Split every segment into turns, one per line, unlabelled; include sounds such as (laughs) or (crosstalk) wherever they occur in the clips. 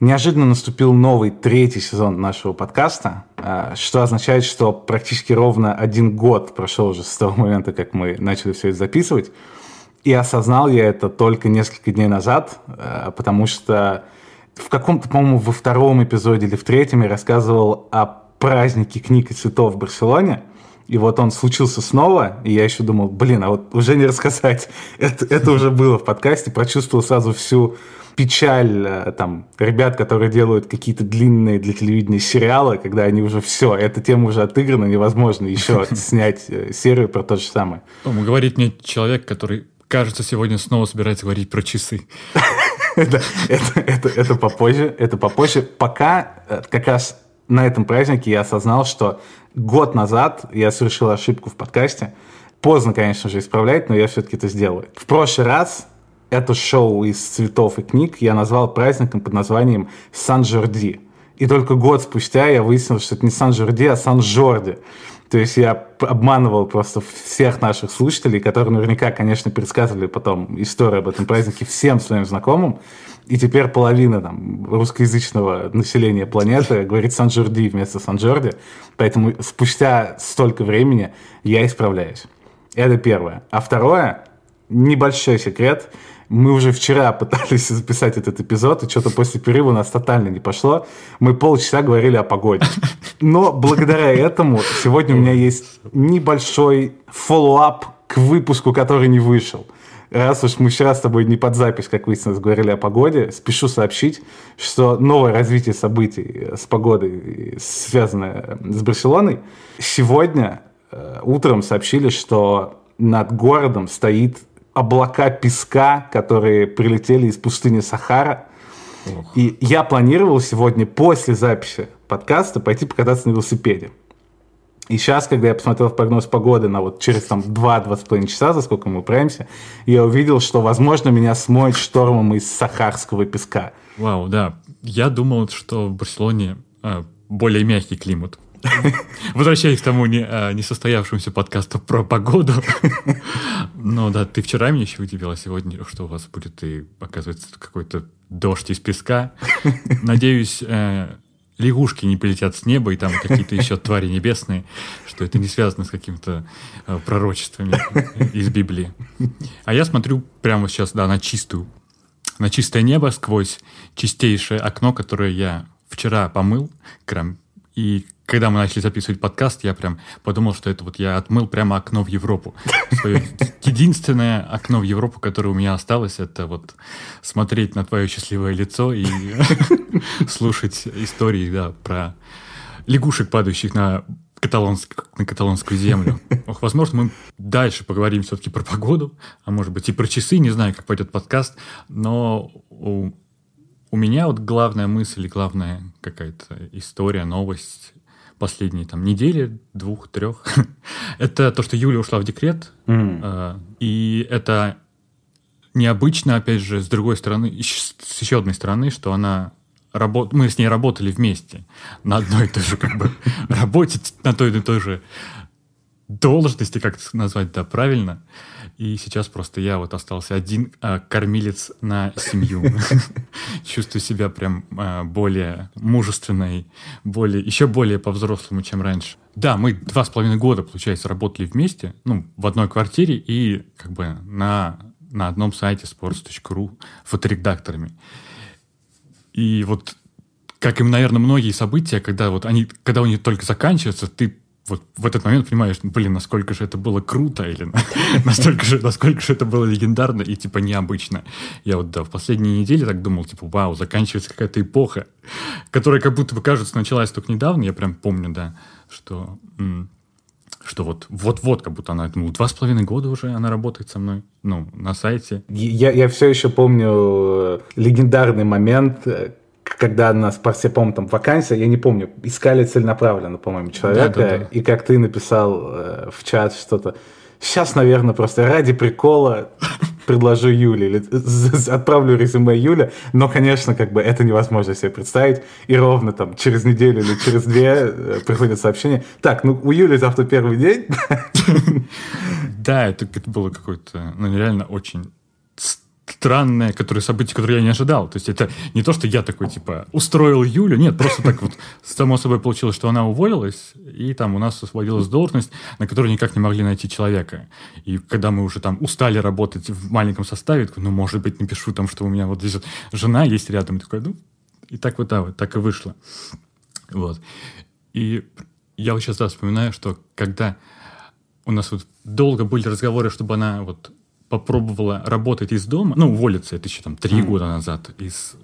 Неожиданно наступил новый третий сезон нашего подкаста, а, что означает, что практически ровно один год прошел уже с того момента, как мы начали все это записывать. И осознал я это только несколько дней назад, а, потому что в каком-то, по-моему, во втором эпизоде или в третьем я рассказывал о празднике книг и цветов в Барселоне. И вот он случился снова, и я еще думал, блин, а вот уже не рассказать. (laughs) Это, это уже было в подкасте, прочувствовал сразу всю печаль там ребят, которые делают какие-то длинные для телевидения сериалы, когда они уже все, эта тема уже отыграна, невозможно еще (laughs) снять э, серию про то же самое.
Ну, говорит мне человек, который, кажется, сегодня снова собирается говорить про часы. (laughs)
это, это, это попозже, это попозже. Пока э, как раз на этом празднике я осознал, что год назад я совершил ошибку в подкасте. Поздно, конечно же, исправлять, но я все-таки это сделаю. В прошлый раз это шоу из цветов и книг я назвал праздником под названием Сан-Жорди. И только год спустя я выяснил, что это не Сан-Жорди, а Сан-Жорди. То есть я обманывал просто всех наших слушателей, которые наверняка, конечно, пересказывали потом историю об этом празднике всем своим знакомым. И теперь половина там, русскоязычного населения планеты говорит Сан-Жорди вместо Сан-Жорди. Поэтому спустя столько времени я исправляюсь. Это первое. А второе, небольшой секрет – мы уже вчера (laughs) пытались записать этот эпизод, и что-то после перерыва у нас тотально не пошло. Мы полчаса говорили о погоде. Но благодаря этому сегодня у меня есть небольшой follow-up к выпуску, который не вышел. Раз уж мы вчера с тобой не под запись, как выяснилось, говорили о погоде, спешу сообщить, что новое развитие событий с погодой, связанное с Барселоной, сегодня э, утром сообщили, что над городом стоит облака песка, которые прилетели из пустыни Сахара. Ох. И я планировал сегодня после записи подкаста пойти покататься на велосипеде. И сейчас, когда я посмотрел в прогноз погоды на вот через там 2-2,5 часа, за сколько мы управимся, я увидел, что, возможно, меня смоет штормом из сахарского песка.
Вау, да. Я думал, что в Барселоне а, более мягкий климат. (laughs) Возвращаясь к тому не, а, несостоявшемуся подкасту про погоду. (laughs) Ну да, ты вчера меня еще удивила, сегодня что у вас будет, и оказывается какой-то дождь из песка. (laughs) Надеюсь, э, лягушки не полетят с неба, и там какие-то еще твари небесные, что это не связано с какими-то э, пророчествами из Библии. А я смотрю прямо сейчас, да, на чистую, на чистое небо сквозь чистейшее окно, которое я вчера помыл, и когда мы начали записывать подкаст, я прям подумал, что это вот я отмыл прямо окно в Европу. (laughs) Единственное окно в Европу, которое у меня осталось, это вот смотреть на твое счастливое лицо и (laughs) слушать истории, да, про лягушек, падающих на каталонск, на каталонскую землю. Ох, возможно, мы дальше поговорим все-таки про погоду, а может быть и про часы, не знаю, как пойдет подкаст, но у, у меня вот главная мысль главная какая-то история, новость последние там недели, двух, трех, (laughs) это то, что Юля ушла в декрет, mm. и это необычно, опять же, с другой стороны, с еще одной стороны, что она работ... мы с ней работали вместе на одной и той же как бы (laughs) работе, на той и той же должности, как это назвать, да, правильно. И сейчас просто я вот остался один а, кормилец на семью. (laughs) Чувствую себя прям а, более мужественной, более, еще более по-взрослому, чем раньше. Да, мы два с половиной года, получается, работали вместе, ну, в одной квартире и как бы на, на одном сайте sports.ru фоторедакторами. И вот как и, наверное, многие события, когда вот они, когда они только заканчиваются, ты вот в этот момент понимаешь, блин, насколько же это было круто, или (laughs) насколько же, насколько же это было легендарно и, типа, необычно. Я вот, да, в последние недели так думал, типа, вау, заканчивается какая-то эпоха, которая как будто бы, кажется, началась только недавно. Я прям помню, да, что что вот вот-вот, как будто она, ну, два с половиной года уже она работает со мной, ну, на сайте.
Я, я все еще помню э, легендарный момент, э, когда нас, все, по-моему, там вакансия, я не помню, искали целенаправленно, по-моему, человека, да, да, да. и как ты написал э, в чат что-то, сейчас, наверное, просто ради прикола предложу Юле, или отправлю резюме Юля, но, конечно, как бы это невозможно себе представить, и ровно там через неделю или через две э, приходит сообщение, так, ну у Юли завтра первый день. (laughs)
Да, это, было какое-то, ну, нереально очень странное, которое событие, которое я не ожидал. То есть это не то, что я такой, типа, устроил Юлю, нет, просто так вот само собой получилось, что она уволилась, и там у нас освободилась должность, на которой никак не могли найти человека. И когда мы уже там устали работать в маленьком составе, такой, ну, может быть, напишу там, что у меня вот здесь жена есть рядом, и такой, ну, и так вот, да, вот так и вышло. Вот. И я вот сейчас да, вспоминаю, что когда у нас вот долго были разговоры, чтобы она вот попробовала работать из дома, ну, уволиться, это еще там три mm. года назад из,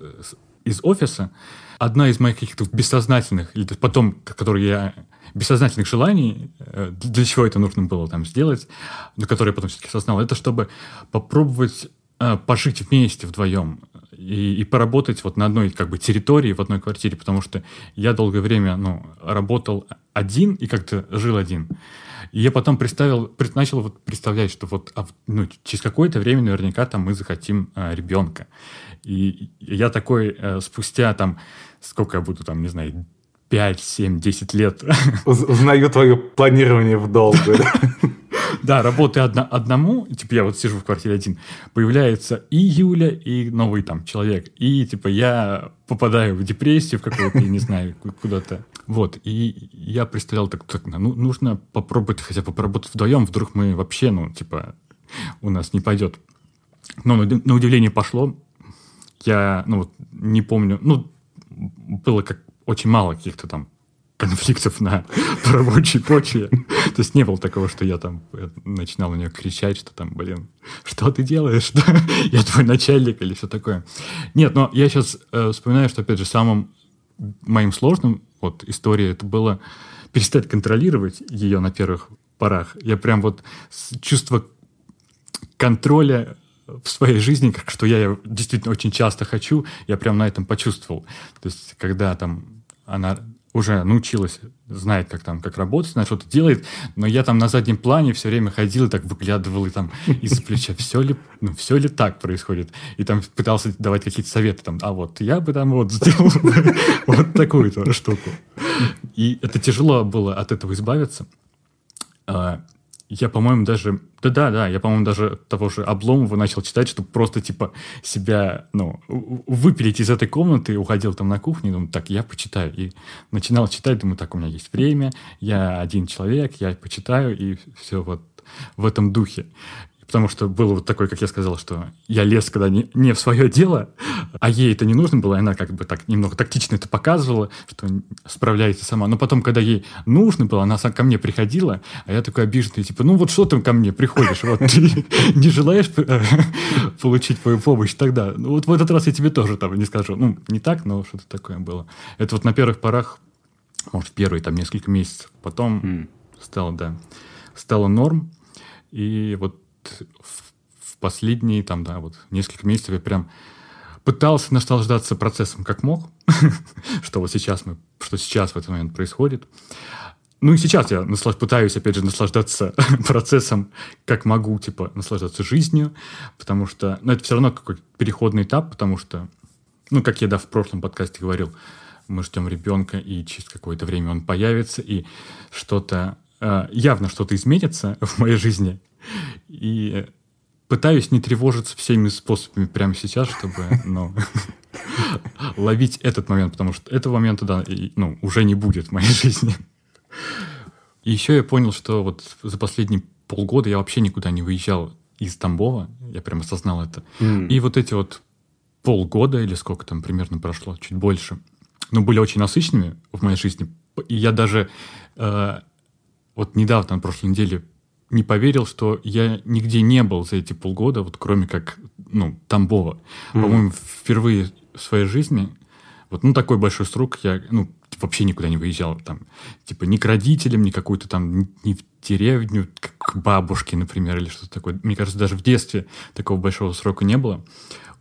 из офиса, одна из моих каких-то бессознательных, или потом, которые я бессознательных желаний, э, для чего это нужно было там сделать, но которые я потом все-таки осознал, это чтобы попробовать э, пожить вместе вдвоем и, и поработать вот на одной как бы территории, в одной квартире, потому что я долгое время ну, работал один и как-то жил один. И я потом представил, начал вот представлять, что вот а, ну, через какое-то время наверняка там мы захотим а, ребенка. И я такой а, спустя там, сколько я буду там, не знаю, 5, 7, 10 лет.
Узнаю твое планирование в долгу. (laughs)
Да, работая одна, одному, типа я вот сижу в квартире один, появляется и Юля, и новый там человек. И типа я попадаю в депрессию в какую-то, я не знаю, куда-то. Вот, и я представлял так, так ну, нужно попробовать хотя бы поработать вдвоем, вдруг мы вообще, ну, типа, у нас не пойдет. Но на, на удивление пошло. Я, ну, вот, не помню, ну, было как очень мало каких-то там конфликтов на (laughs) рабочей почве. То есть не было такого, что я там э, начинал на нее кричать, что там, блин, что ты делаешь? (laughs) я твой начальник или все такое. Нет, но я сейчас э, вспоминаю, что, опять же, самым моим сложным вот историей это было перестать контролировать ее на первых порах. Я прям вот чувство контроля в своей жизни, как что я действительно очень часто хочу, я прям на этом почувствовал. То есть, когда там она уже научилась, знает, как там, как работать, она что-то делает, но я там на заднем плане все время ходил и так выглядывал и там из плеча, все ли, ну, все ли так происходит, и там пытался давать какие-то советы, там, а вот я бы там вот сделал (laughs) вот такую-то штуку. И это тяжело было от этого избавиться. Я, по-моему, даже... Да-да-да, я, по-моему, даже того же Обломова начал читать, чтобы просто, типа, себя, ну, выпилить из этой комнаты, уходил там на кухню, думаю, так, я почитаю. И начинал читать, думаю, так, у меня есть время, я один человек, я почитаю, и все вот в этом духе. Потому что было вот такое, как я сказал, что я лез, когда не, не в свое дело, а ей это не нужно было, и она как бы так немного тактично это показывала, что справляется сама. Но потом, когда ей нужно было, она ко мне приходила, а я такой обиженный, типа, ну вот что ты ко мне приходишь, вот ты (laughs) не желаешь э, (laughs) получить твою помощь тогда? Ну вот в этот раз я тебе тоже там не скажу. Ну, не так, но что-то такое было. Это вот на первых порах, может, первые там несколько месяцев. Потом стало, да, стало норм. И вот в, последние там, да, вот несколько месяцев я прям пытался наслаждаться процессом как мог, (laughs) что вот сейчас мы, что сейчас в этот момент происходит. Ну и сейчас я наслаж... пытаюсь, опять же, наслаждаться (laughs) процессом, как могу, типа, наслаждаться жизнью, потому что, ну, это все равно какой-то переходный этап, потому что, ну, как я, да, в прошлом подкасте говорил, мы ждем ребенка, и через какое-то время он появится, и что-то, явно что-то изменится в моей жизни, и пытаюсь не тревожиться всеми способами прямо сейчас, чтобы ну, (laughs) ловить этот момент, потому что этого момента, да, ну, уже не будет в моей жизни. И еще я понял, что вот за последние полгода я вообще никуда не выезжал из Тамбова, я прям осознал это. Mm. И вот эти вот полгода или сколько там примерно прошло, чуть больше, ну, были очень насыщенными в моей жизни. И я даже э, вот недавно, на прошлой неделе, не поверил, что я нигде не был за эти полгода, вот кроме как, ну, Тамбова. Mm-hmm. По-моему, впервые в своей жизни, вот, ну, такой большой срок я, ну, вообще никуда не выезжал, там, типа, ни к родителям, ни какую-то там, ни в деревню, к бабушке, например, или что-то такое. Мне кажется, даже в детстве такого большого срока не было.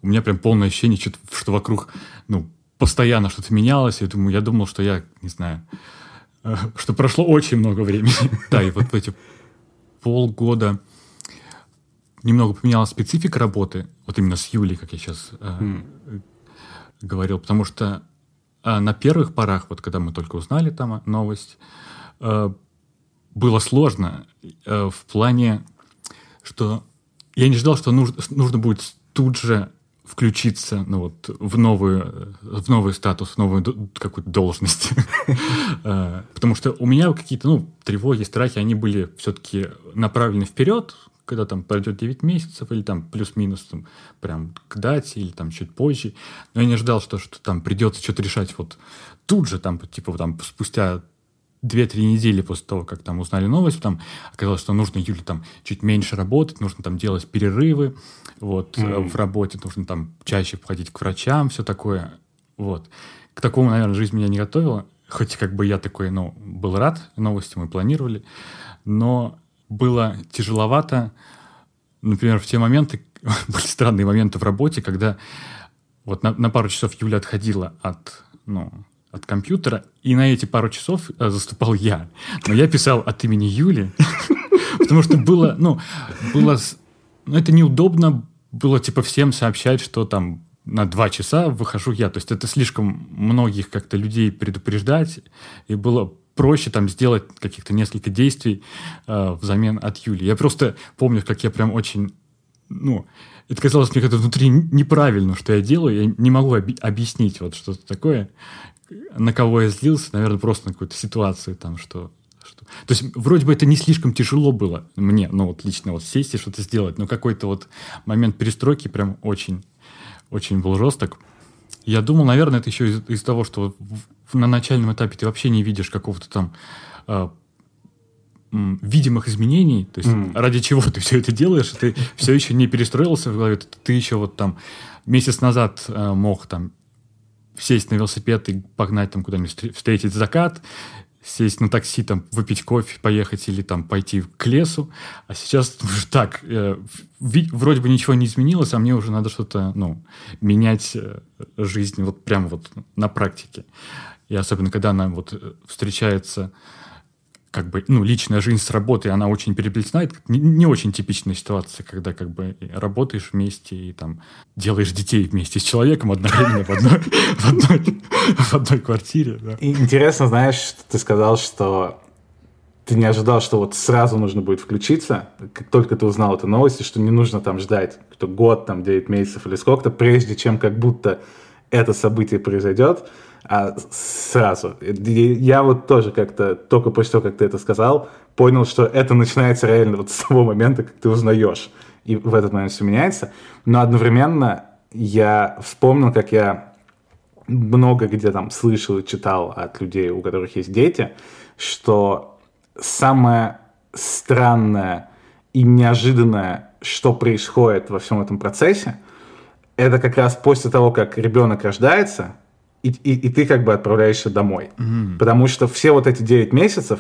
У меня прям полное ощущение, что, вокруг, ну, постоянно что-то менялось. Я думаю, я думал, что я, не знаю, (laughs) что прошло очень много времени. (laughs) Да, и вот эти полгода немного поменялась специфика работы, вот именно с Юлей, как я сейчас э, mm. говорил, потому что э, на первых порах, вот когда мы только узнали там новость, э, было сложно э, в плане, что я не ждал, что нужно, нужно будет тут же включиться ну, вот, в, новую, в новый статус, в новую какую-то должность. (laughs) Э, потому что у меня какие-то ну, тревоги, страхи, они были все-таки направлены вперед, когда там пройдет 9 месяцев, или там плюс-минус там, прям к дате, или там чуть позже. Но я не ждал, что, что там придется что-то решать вот тут же, там, типа, там, спустя 2-3 недели после того, как там узнали новость, там оказалось, что нужно Юле там чуть меньше работать, нужно там делать перерывы, вот, mm-hmm. в работе нужно там чаще ходить к врачам, все такое, вот. К такому, наверное, жизнь меня не готовила, хоть как бы я такой, ну, был рад, новости мы планировали, но было тяжеловато, например, в те моменты, (laughs) были странные моменты в работе, когда вот на, на пару часов Юля отходила от, ну, от компьютера, и на эти пару часов э, заступал я. Но я писал от имени Юли, (laughs) потому что было, ну, было, ну, это неудобно было, типа, всем сообщать, что там на два часа выхожу я. То есть это слишком многих как-то людей предупреждать, и было проще там сделать каких-то несколько действий э, взамен от Юли. Я просто помню, как я прям очень, ну, это казалось мне как-то внутри неправильно, что я делаю, я не могу оби- объяснить вот что-то такое на кого я злился, наверное, просто на какую-то ситуацию там, что, что... То есть вроде бы это не слишком тяжело было мне, ну вот лично вот сесть и что-то сделать, но какой-то вот момент перестройки прям очень, очень был жесток. Я думал, наверное, это еще из- из того, что в, на начальном этапе ты вообще не видишь какого-то там э, видимых изменений, то есть mm. ради чего ты все это делаешь, ты все еще не перестроился в голове, ты еще вот там месяц назад э, мог там сесть на велосипед и погнать там куда-нибудь встретить закат, сесть на такси, там, выпить кофе, поехать или там пойти к лесу. А сейчас (laughs) так, э, вроде бы ничего не изменилось, а мне уже надо что-то, ну, менять э, жизнь вот прямо вот на практике. И особенно, когда она вот э, встречается как бы, ну, личная жизнь с работой, она очень переплетена. Это не, не очень типичная ситуация, когда как бы работаешь вместе и там делаешь детей вместе с человеком одновременно в одной, (laughs) квартире.
И интересно, знаешь, что ты сказал, что ты не ожидал, что вот сразу нужно будет включиться, как только ты узнал эту новость, что не нужно там ждать кто год, там, 9 месяцев или сколько-то, прежде чем как будто это событие произойдет а сразу. Я вот тоже как-то, только после того, как ты это сказал, понял, что это начинается реально вот с того момента, как ты узнаешь. И в этот момент все меняется. Но одновременно я вспомнил, как я много где там слышал и читал от людей, у которых есть дети, что самое странное и неожиданное, что происходит во всем этом процессе, это как раз после того, как ребенок рождается, и, и, и ты как бы отправляешься домой. Mm-hmm. Потому что все вот эти 9 месяцев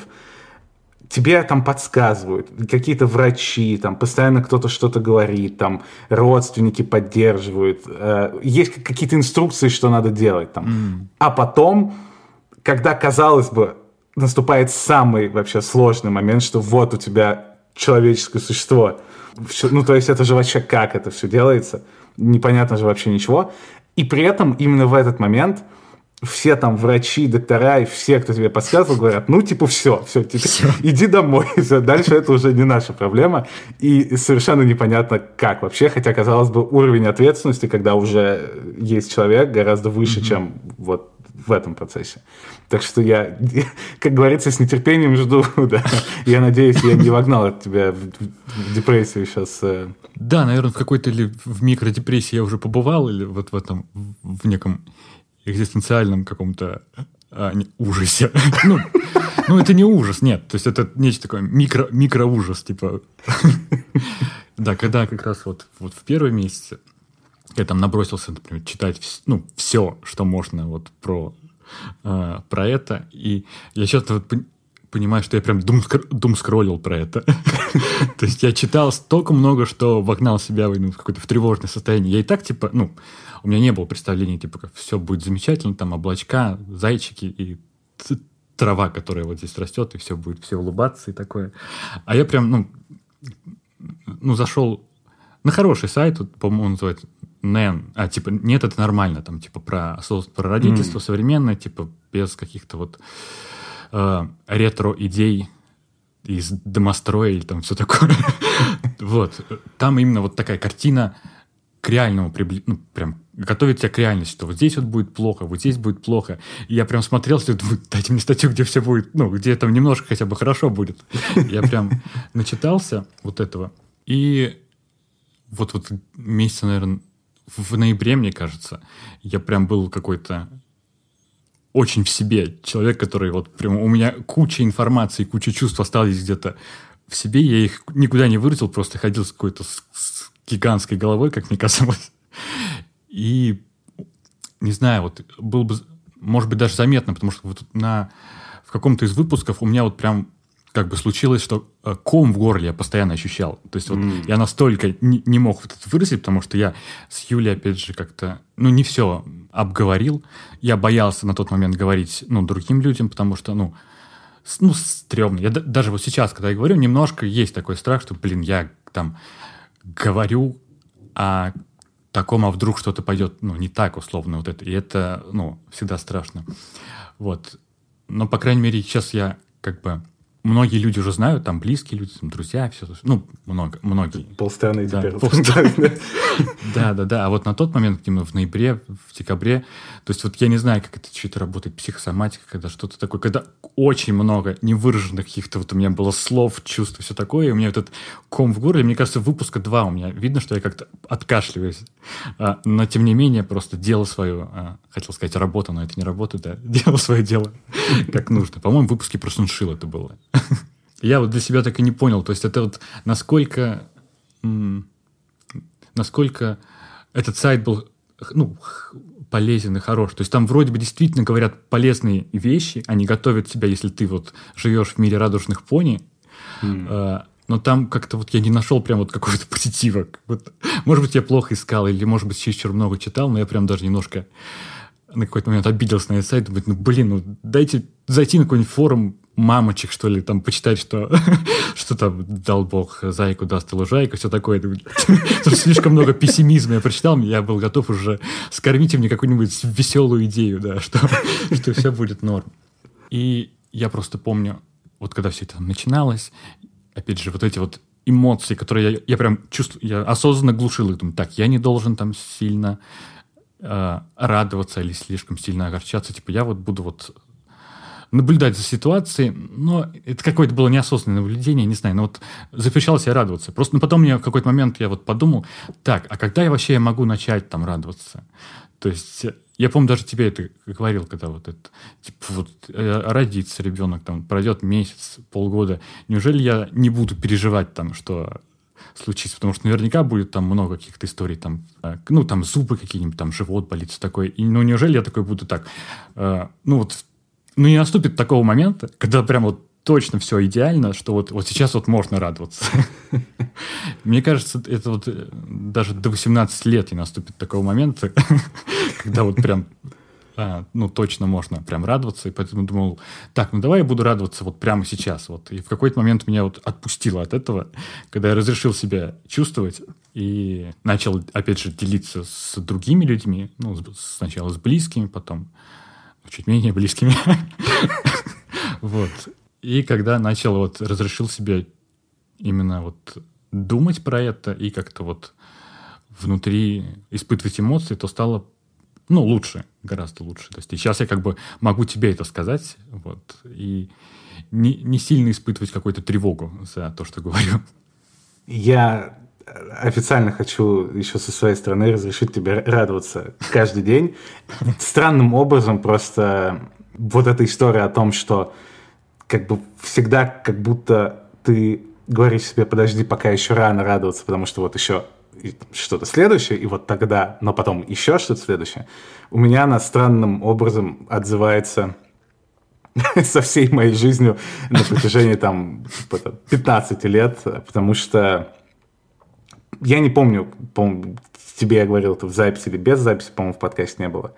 тебе там подсказывают, какие-то врачи, там постоянно кто-то что-то говорит, там родственники поддерживают, э, есть какие-то инструкции, что надо делать там. Mm. А потом, когда, казалось бы, наступает самый вообще сложный момент, что вот у тебя человеческое существо, ну то есть это же вообще как это все делается, непонятно же вообще ничего, и при этом именно в этот момент все там врачи, доктора и все, кто тебе подсказывал, говорят, ну, типа, все, все, типа, все. иди домой, (laughs) все, дальше это уже не наша проблема. И совершенно непонятно, как вообще, хотя, казалось бы, уровень ответственности, когда уже есть человек, гораздо выше, mm-hmm. чем вот в этом процессе. Так что я, (laughs) как говорится, с нетерпением жду, (laughs) да. Я надеюсь, я не вогнал от тебя в, депрессию сейчас. Э.
Да, наверное, в какой-то или в микродепрессии я уже побывал, или вот в этом, в неком экзистенциальном каком-то а, не, ужасе. (laughs) ну, ну, это не ужас, нет. То есть это нечто такое микро, микроужас, типа. да, когда как раз вот, вот в первые месяцы я там набросился, например, читать ну, все, что можно вот про, э, про это. И я сейчас вот понимаю, что я прям дум, дум скроллил про это. (laughs) То есть я читал столько много, что вогнал себя в какое-то в тревожное состояние. Я и так, типа, ну, у меня не было представления, типа, как все будет замечательно, там облачка, зайчики и трава, которая вот здесь растет, и все будет все улыбаться и такое. А я прям, ну, ну зашел на хороший сайт, вот, по-моему, называется NEN. А, типа, нет, это нормально, там, типа, про, про родительство mm. современное, типа, без каких-то вот э, ретро-идей из домостроя или там все такое. (laughs) вот. Там именно вот такая картина к реальному прибли... ну, прям готовить тебя к реальности, что вот здесь вот будет плохо, вот здесь будет плохо. И я прям смотрел, что думаю, дайте мне статью, где все будет, ну, где там немножко хотя бы хорошо будет. Я прям начитался вот этого. И вот, вот месяца, наверное, в ноябре, мне кажется, я прям был какой-то очень в себе человек, который вот прям у меня куча информации, куча чувств остались где-то в себе, я их никуда не выразил, просто ходил с какой-то с, с гигантской головой, как мне (laughs) казалось. И не знаю, вот был бы, может быть, даже заметно, потому что вот на, в каком-то из выпусков у меня вот прям как бы случилось, что э, ком в горле я постоянно ощущал. То есть вот mm. я настолько не, не мог вот это выразить, потому что я с Юлей, опять же, как-то, ну, не все обговорил. Я боялся на тот момент говорить, ну, другим людям, потому что, ну, ну, стрёмно. Я даже вот сейчас, когда я говорю, немножко есть такой страх, что, блин, я там говорю о таком, а вдруг что-то пойдет, ну, не так, условно, вот это. И это, ну, всегда страшно. Вот. Но, по крайней мере, сейчас я как бы многие люди уже знают, там близкие люди, там, друзья, все, ну, много, многие.
Полстраны
да,
теперь. (laughs) (laughs)
Да, да, да. А вот на тот момент, именно в ноябре, в декабре, то есть вот я не знаю, как это что то работает, психосоматика, когда что-то такое, когда очень много невыраженных каких-то вот у меня было слов, чувств, все такое, и у меня этот ком в горле, мне кажется, выпуска два у меня видно, что я как-то откашливаюсь. А, но, тем не менее, просто делал свою, а, хотел сказать, работу, но это не работа, да, (laughs) делал свое дело как нужно. По-моему, в выпуске про Суншил это было. (laughs) Я вот для себя так и не понял. То есть это вот насколько... Насколько этот сайт был ну, полезен и хорош. То есть там вроде бы действительно говорят полезные вещи, они готовят тебя, если ты вот живешь в мире радужных пони, mm. но там как-то вот я не нашел прям вот какого-то (laughs) позитива. Вот, может быть, я плохо искал, или, может быть, чересчур много читал, но я прям даже немножко на какой-то момент обиделся на этот сайт, думать, ну, блин, ну, дайте зайти на какой-нибудь форум мамочек, что ли, там почитать, что, (laughs) что там дал бог зайку, даст и лужайку, все такое. (laughs) Тут слишком много пессимизма я прочитал, я был готов уже скормить мне какую-нибудь веселую идею, да, (laughs) что, что все будет норм. И я просто помню, вот когда все это начиналось, опять же, вот эти вот эмоции, которые я, я прям чувствую, я осознанно глушил их, думаю, так, я не должен там сильно э, радоваться или слишком сильно огорчаться, типа я вот буду вот наблюдать за ситуацией, но это какое-то было неосознанное наблюдение, не знаю, но вот запрещал себе радоваться. Просто ну, потом мне в какой-то момент я вот подумал, так, а когда я вообще я могу начать там радоваться? То есть я помню, даже тебе это говорил, когда вот это, типа, вот э, родится ребенок, там, пройдет месяц, полгода. Неужели я не буду переживать там, что случится? Потому что наверняка будет там много каких-то историй, там, э, ну, там, зубы какие-нибудь, там, живот болит, все такое. И, ну, неужели я такой буду так? Э, ну, вот ну, не наступит такого момента, когда прям вот точно все идеально, что вот, вот сейчас вот можно радоваться. (laughs) Мне кажется, это вот э, даже до 18 лет не наступит такого момента, (laughs) когда вот прям а, ну, точно можно прям радоваться, и поэтому думал, так, ну давай я буду радоваться вот прямо сейчас. Вот. И в какой-то момент меня вот отпустило от этого, когда я разрешил себя чувствовать и начал, опять же, делиться с другими людьми, ну, сначала с близкими, потом чуть менее близкими. (laughs) Вот. И когда начал, вот, разрешил себе именно вот думать про это и как-то вот внутри испытывать эмоции, то стало, ну, лучше, гораздо лучше. То есть сейчас я как бы могу тебе это сказать, вот, и не, не сильно испытывать какую-то тревогу за то, что говорю.
Я официально хочу еще со своей стороны разрешить тебе радоваться каждый день. Странным образом просто вот эта история о том, что как бы всегда как будто ты говоришь себе, подожди, пока еще рано радоваться, потому что вот еще что-то следующее, и вот тогда, но потом еще что-то следующее. У меня она странным образом отзывается (laughs) со всей моей жизнью на протяжении там 15 типа, лет, потому что я не помню, по тебе я говорил это в записи или без записи, по-моему, в подкасте не было,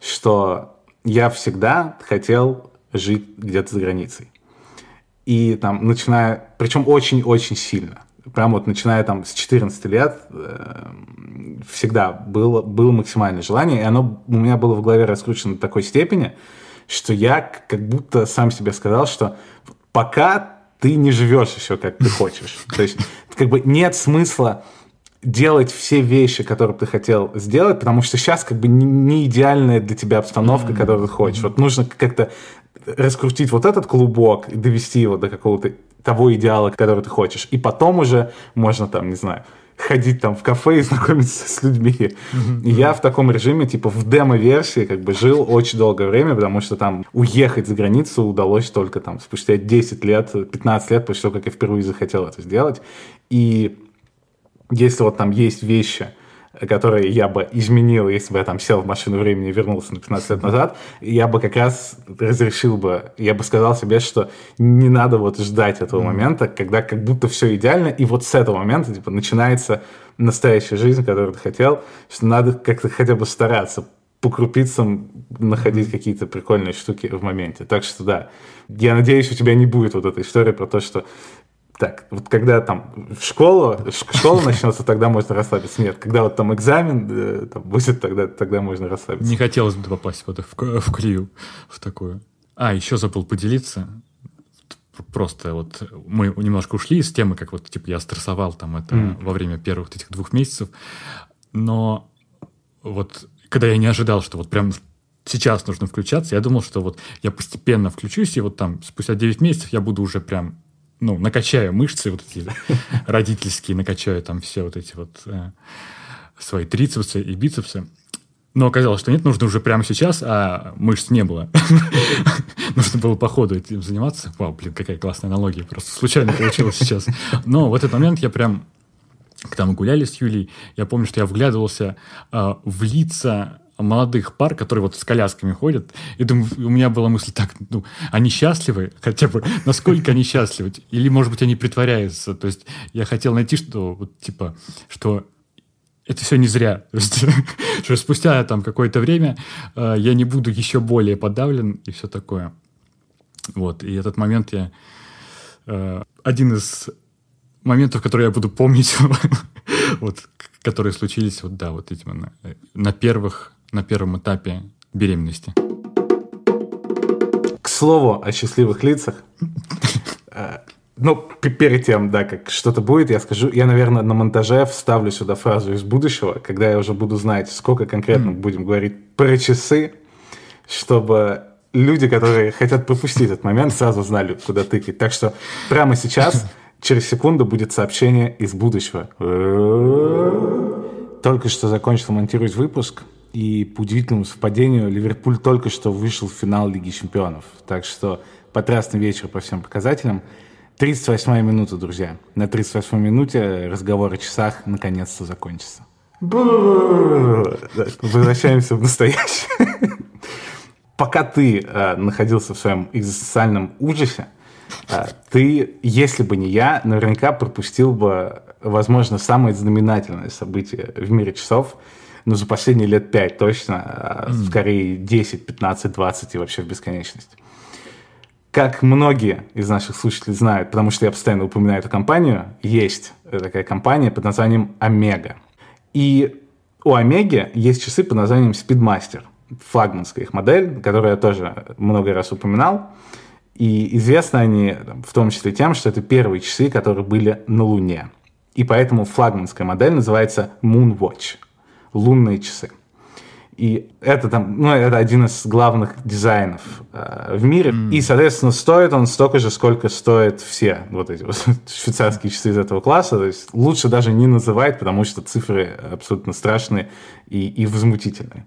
что я всегда хотел жить где-то за границей. И там, начиная, причем очень-очень сильно, прям вот начиная там с 14 лет, э, всегда было, было максимальное желание, и оно у меня было в голове раскручено до такой степени, что я как будто сам себе сказал, что пока ты не живешь еще как ты хочешь. То есть как бы нет смысла делать все вещи, которые ты хотел сделать, потому что сейчас как бы не идеальная для тебя обстановка, mm-hmm. которую ты хочешь. Mm-hmm. Вот нужно как-то раскрутить вот этот клубок и довести его до какого-то того идеала, который ты хочешь. И потом уже можно там, не знаю, ходить там в кафе и (laughs) знакомиться с людьми. Mm-hmm. И я в таком режиме, типа в демо-версии, как бы жил очень долгое время, потому что там уехать за границу удалось только там спустя 10 лет, 15 лет после того, как я впервые захотел это сделать. И если вот там есть вещи, которые я бы изменил, если бы я там сел в машину времени и вернулся на 15 лет назад, я бы как раз разрешил бы, я бы сказал себе, что не надо вот ждать этого момента, когда как будто все идеально, и вот с этого момента типа начинается настоящая жизнь, которую ты хотел, что надо как-то хотя бы стараться по крупицам находить какие-то прикольные штуки в моменте. Так что да, я надеюсь, у тебя не будет вот этой истории про то, что так, вот когда там в школу, школа начнется, тогда можно расслабиться. Нет, когда вот там экзамен э, там, будет, тогда, тогда можно расслабиться.
Не хотелось бы попасть вот в, в клею, в такую. А, еще забыл поделиться. Просто вот мы немножко ушли из темы, как вот типа я стрессовал там это mm. во время первых этих двух месяцев. Но вот когда я не ожидал, что вот прям сейчас нужно включаться, я думал, что вот я постепенно включусь, и вот там спустя 9 месяцев я буду уже прям ну, накачаю мышцы вот эти (laughs) родительские, накачаю там все вот эти вот э, свои трицепсы и бицепсы. Но оказалось, что нет, нужно уже прямо сейчас, а мышц не было. (laughs) нужно было по ходу этим заниматься. Вау, блин, какая классная аналогия, просто случайно получилось сейчас. Но в этот момент я прям, когда мы гуляли с Юлей, я помню, что я вглядывался э, в лица молодых пар, которые вот с колясками ходят, и думаю, у меня была мысль, так, ну, они счастливы, хотя бы, насколько они счастливы, или, может быть, они притворяются, то есть я хотел найти, что, вот, типа, что это все не зря. (laughs) что спустя там какое-то время э, я не буду еще более подавлен и все такое. Вот, и этот момент я... Э, один из моментов, которые я буду помнить, (laughs) вот, которые случились, вот, да, вот этим на, на первых на первом этапе беременности.
К слову о счастливых лицах. (laughs) Э, ну, перед тем, да, как что-то будет, я скажу, я, наверное, на монтаже вставлю сюда фразу из будущего, когда я уже буду знать, сколько конкретно mm. будем говорить про часы, чтобы люди, которые хотят пропустить этот момент, сразу знали, куда тыкать. Так что прямо сейчас, (laughs) через секунду, будет сообщение из будущего. Только что закончил монтировать выпуск и по удивительному совпадению Ливерпуль только что вышел в финал Лиги Чемпионов. Так что потрясный вечер по всем показателям. 38-я минута, друзья. На 38-й минуте разговор о часах наконец-то закончится. Возвращаемся в настоящее. Пока ты э, находился в своем экзистенциальном ужасе, э, ты, если бы не я, наверняка пропустил бы, возможно, самое знаменательное событие в мире часов – ну, за последние лет пять точно, mm. скорее 10, 15, 20 и вообще в бесконечность. Как многие из наших слушателей знают, потому что я постоянно упоминаю эту компанию, есть такая компания под названием Омега. И у Омеги есть часы под названием Speedmaster, флагманская их модель, которую я тоже много раз упоминал. И известны они в том числе тем, что это первые часы, которые были на Луне. И поэтому флагманская модель называется Moonwatch лунные часы. И это там, ну, это один из главных дизайнов э, в мире. Mm. И, соответственно, стоит он столько же, сколько стоят все вот эти вот (laughs) швейцарские часы из этого класса. То есть лучше даже не называть, потому что цифры абсолютно страшные и, и возмутительные.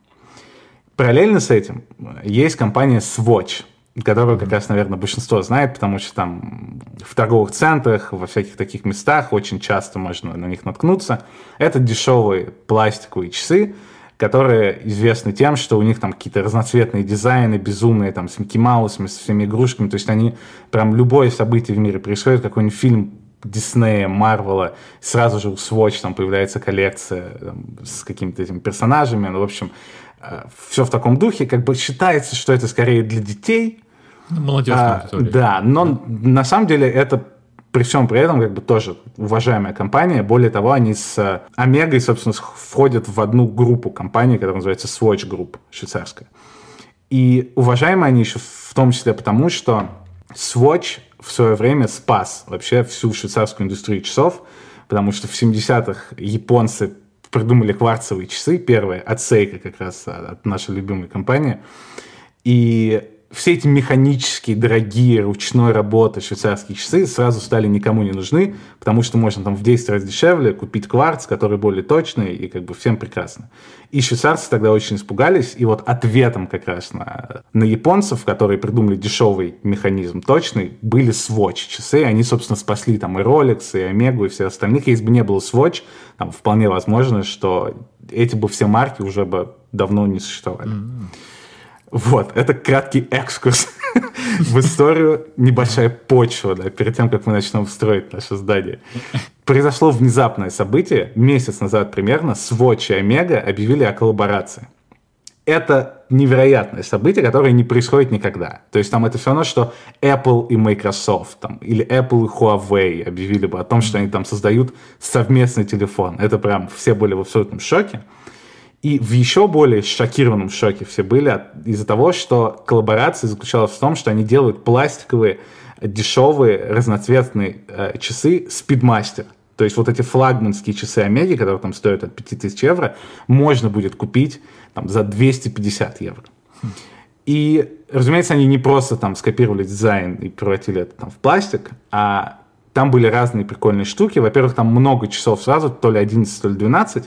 Параллельно с этим есть компания Swatch, которую как раз, наверное, большинство знает, потому что там в торговых центрах, во всяких таких местах очень часто можно на них наткнуться. Это дешевые пластиковые часы, которые известны тем, что у них там какие-то разноцветные дизайны, безумные, там, с Микки Маусами, со всеми игрушками. То есть они прям любое событие в мире происходит, какой-нибудь фильм Диснея, Марвела, сразу же у Swatch там появляется коллекция там, с какими-то этими персонажами. Ну, в общем, э, все в таком духе. Как бы считается, что это скорее для детей.
Молодежная а,
Да, но да. на самом деле это при всем при этом как бы тоже уважаемая компания. Более того, они с Омегой, собственно, входят в одну группу компаний, которая называется Swatch Group, швейцарская. И уважаемые они еще в том числе потому, что Swatch в свое время спас вообще всю швейцарскую индустрию часов, потому что в 70-х японцы придумали кварцевые часы, первые, от Seiko как раз, от нашей любимой компании. И все эти механические, дорогие, ручной работы швейцарские часы сразу стали никому не нужны, потому что можно там в 10 раз дешевле купить кварц, который более точный, и как бы всем прекрасно. И швейцарцы тогда очень испугались, и вот ответом как раз на, на японцев, которые придумали дешевый механизм точный, были Swatch часы, они, собственно, спасли там и Rolex, и Omega, и все остальных. Если бы не было Swatch, там вполне возможно, что эти бы все марки уже бы давно не существовали. Mm-hmm. Вот, это краткий экскурс (laughs) в историю, небольшая почва, да, перед тем, как мы начнем строить наше здание. Произошло внезапное событие. Месяц назад примерно Swatch и Omega объявили о коллаборации. Это невероятное событие, которое не происходит никогда. То есть там это все равно, что Apple и Microsoft, там, или Apple и Huawei объявили бы о том, что они там создают совместный телефон. Это прям все были в абсолютном шоке. И в еще более шокированном шоке все были из-за того, что коллаборация заключалась в том, что они делают пластиковые, дешевые, разноцветные э, часы Speedmaster. То есть вот эти флагманские часы Омеги, которые там стоят от 5000 евро, можно будет купить там, за 250 евро. И, разумеется, они не просто там скопировали дизайн и превратили это там в пластик, а там были разные прикольные штуки. Во-первых, там много часов сразу, то ли 11, то ли 12.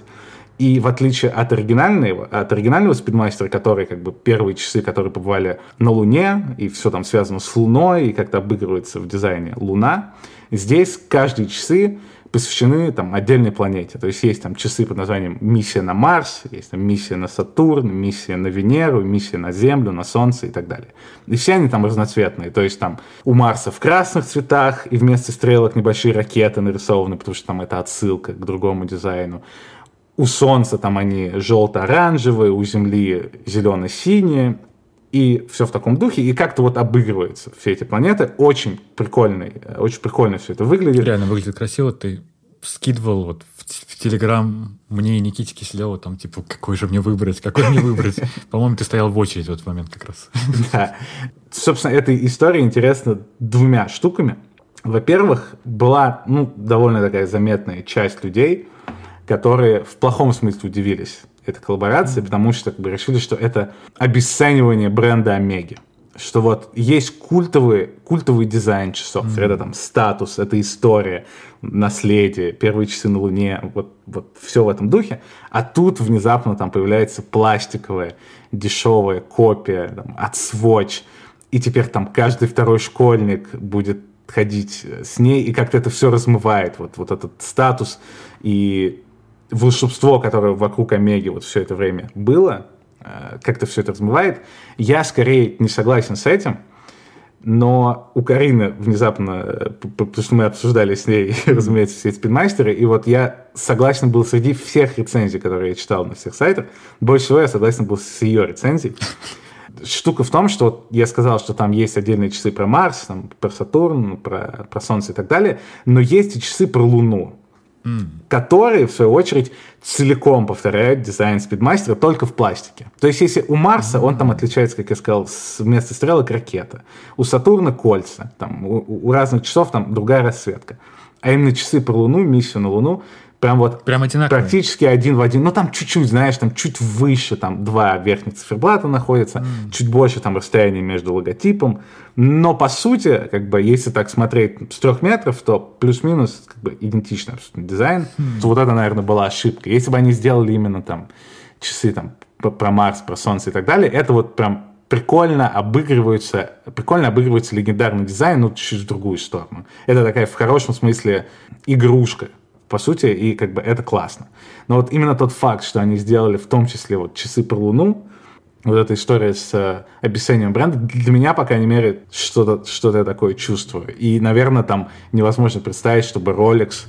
И в отличие от оригинального, от оригинального спидмастера, который как бы первые часы, которые побывали на Луне, и все там связано с Луной, и как-то обыгрывается в дизайне Луна, здесь каждые часы посвящены там отдельной планете. То есть есть там часы под названием «Миссия на Марс», есть там «Миссия на Сатурн», «Миссия на Венеру», «Миссия на Землю», на Солнце и так далее. И все они там разноцветные. То есть там у Марса в красных цветах, и вместо стрелок небольшие ракеты нарисованы, потому что там это отсылка к другому дизайну у Солнца там они желто-оранжевые, у Земли зелено-синие, и все в таком духе, и как-то вот обыгрываются все эти планеты. Очень прикольный, очень прикольно все это выглядит.
Реально выглядит красиво. Ты скидывал вот в, в Телеграм мне и Никите Киселеву, там, типа, какой же мне выбрать, какой мне выбрать. (laughs) По-моему, ты стоял в очередь в этот момент как раз. (laughs)
Да. Собственно, эта история интересна двумя штуками. Во-первых, была, ну, довольно такая заметная часть людей, которые в плохом смысле удивились этой коллаборации, потому что как бы, решили, что это обесценивание бренда Омеги. Что вот есть культовый, культовый дизайн часов, mm-hmm. это там статус, это история, наследие, первые часы на Луне, вот, вот все в этом духе. А тут внезапно там появляется пластиковая, дешевая копия там, от Swatch, и теперь там каждый второй школьник будет ходить с ней, и как-то это все размывает, вот, вот этот статус и волшебство, которое вокруг Омеги вот все это время было, э, как-то все это размывает. Я скорее не согласен с этим, но у Карины внезапно, э, потому что мы обсуждали с ней, (laughs) разумеется, все эти спинмастеры, и вот я согласен был среди всех рецензий, которые я читал на всех сайтах, больше всего я согласен был с ее рецензией. Штука в том, что я сказал, что там есть отдельные часы про Марс, там, про Сатурн, про, про Солнце и так далее, но есть и часы про Луну mm. которые, в свою очередь, целиком повторяют дизайн спидмастера только в пластике. То есть, если у Марса, он там отличается, как я сказал, с вместо стрелок ракета. У Сатурна кольца. Там, у, у разных часов там другая расцветка. А именно часы про Луну, миссию на Луну, Прям вот
Прям
практически один в один. Ну, там чуть-чуть, знаешь, там чуть выше, там два верхних циферблата находятся, mm. чуть больше там расстояние между логотипом. Но, по сути, как бы, если так смотреть с трех метров, то плюс-минус как бы идентичный абсолютно дизайн. Mm. То вот это, наверное, была ошибка. Если бы они сделали именно там часы там про Марс, про Солнце и так далее, это вот прям прикольно обыгрывается, прикольно обыгрывается легендарный дизайн, но чуть в другую сторону. Это такая в хорошем смысле игрушка по сути, и как бы это классно. Но вот именно тот факт, что они сделали в том числе вот часы про Луну, вот эта история с э, обесцениванием бренда, для меня, по крайней мере, что-то что я такое чувствую. И, наверное, там невозможно представить, чтобы Rolex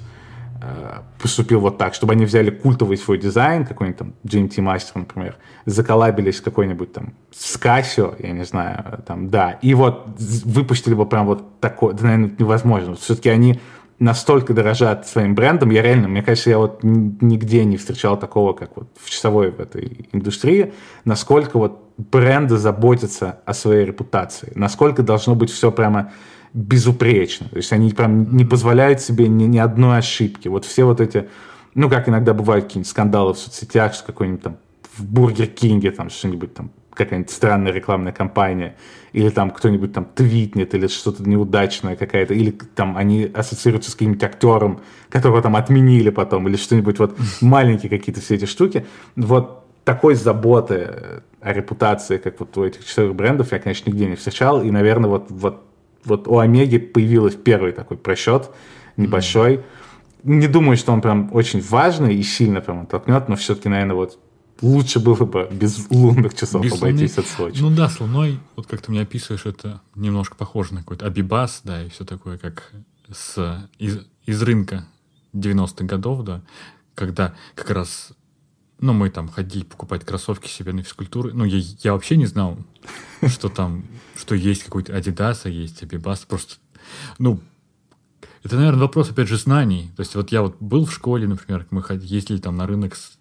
э, поступил вот так, чтобы они взяли культовый свой дизайн, какой-нибудь там GMT Master, например, заколабились какой-нибудь там с Casio, я не знаю, там, да, и вот выпустили бы прям вот такое, это, наверное, невозможно. Все-таки они настолько дорожат своим брендом. Я реально, мне кажется, я вот нигде не встречал такого, как вот в часовой в этой индустрии, насколько вот бренды заботятся о своей репутации, насколько должно быть все прямо безупречно. То есть они прям не позволяют себе ни, ни одной ошибки. Вот все вот эти, ну, как иногда бывают какие-нибудь скандалы в соцсетях, что какой-нибудь там в Бургер Кинге там что-нибудь там какая-нибудь странная рекламная кампания, или там кто-нибудь там твитнет, или что-то неудачное какая-то, или там они ассоциируются с каким-нибудь актером, которого там отменили потом, или что-нибудь вот (laughs) маленькие какие-то все эти штуки. Вот такой заботы о репутации, как вот у этих четырех брендов, я, конечно, нигде не встречал, и, наверное, вот, вот, вот у Омеги появился первый такой просчет небольшой. Mm-hmm. Не думаю, что он прям очень важный и сильно прям оттолкнет, но все-таки, наверное, вот лучше было бы без лунных часов без обойтись луны. от Сочи.
Ну да, с луной, вот как ты мне описываешь, это немножко похоже на какой-то абибас, да, и все такое, как с, из, из рынка 90-х годов, да, когда как раз, ну, мы там ходили покупать кроссовки себе на физкультуру, ну, я, я вообще не знал, (laughs) что там, что есть какой-то Adidas, а есть Абибас, просто, ну, это, наверное, вопрос, опять же, знаний. То есть вот я вот был в школе, например, мы ездили там на рынок с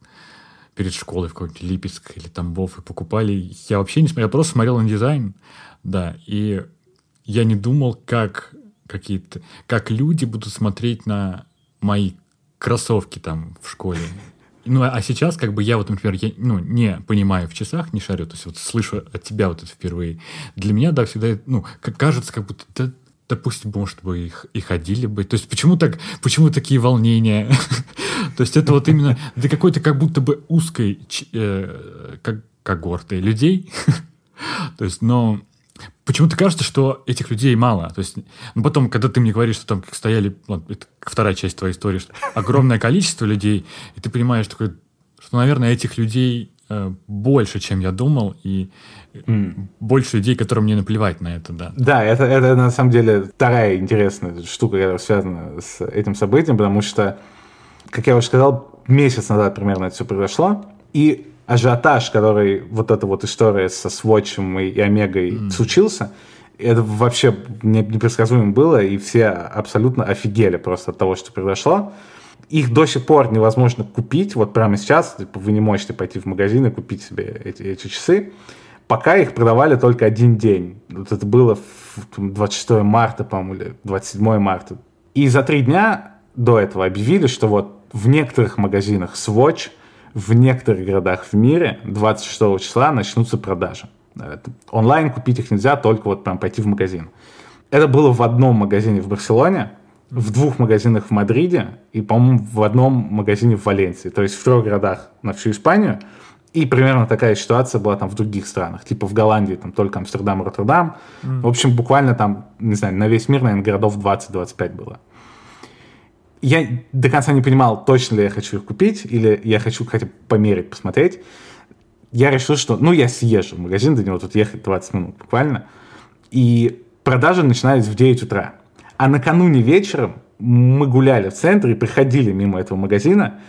перед школой в какой-нибудь Липецк или Тамбов и покупали. Я вообще не смотрел, я просто смотрел на дизайн, да, и я не думал, как какие-то, как люди будут смотреть на мои кроссовки там в школе. Ну, а сейчас, как бы, я вот, например, я, ну, не понимаю в часах, не шарю, то есть вот слышу от тебя вот это впервые. Для меня, да, всегда, ну, кажется, как будто, да, допустим, может быть, их и ходили бы. То есть почему так, почему такие волнения? (laughs) То есть это вот именно для какой-то как будто бы узкой э, когорты людей. (laughs) То есть, но почему-то кажется, что этих людей мало. То есть, ну, потом, когда ты мне говоришь, что там стояли, вот, это вторая часть твоей истории, что огромное количество людей, и ты понимаешь, такой, что, наверное, этих людей э, больше, чем я думал, и mm. больше людей, которым не наплевать на это, да.
Да, это, это на самом деле вторая интересная штука, которая связана с этим событием, потому что как я уже сказал, месяц назад примерно это все произошло, и ажиотаж, который вот эта вот история со Свотчем и, и Омегой mm. случился, это вообще непредсказуемо было, и все абсолютно офигели просто от того, что произошло. Их до сих пор невозможно купить, вот прямо сейчас, типа, вы не можете пойти в магазин и купить себе эти, эти часы. Пока их продавали только один день. Вот это было 26 марта, по-моему, или 27 марта. И за три дня до этого объявили, что вот в некоторых магазинах Swatch, в некоторых городах в мире 26 числа начнутся продажи. Онлайн купить их нельзя, только вот прям пойти в магазин. Это было в одном магазине в Барселоне, в двух магазинах в Мадриде и, по-моему, в одном магазине в Валенсии. То есть в трех городах на всю Испанию. И примерно такая ситуация была там в других странах. Типа в Голландии там только Амстердам, Роттердам. Mm. В общем, буквально там, не знаю, на весь мир, наверное, городов 20-25 было я до конца не понимал, точно ли я хочу их купить, или я хочу хотя бы померить, посмотреть. Я решил, что, ну, я съезжу в магазин, до него тут ехать 20 минут буквально. И продажи начинались в 9 утра. А накануне вечером мы гуляли в центре и приходили мимо этого магазина,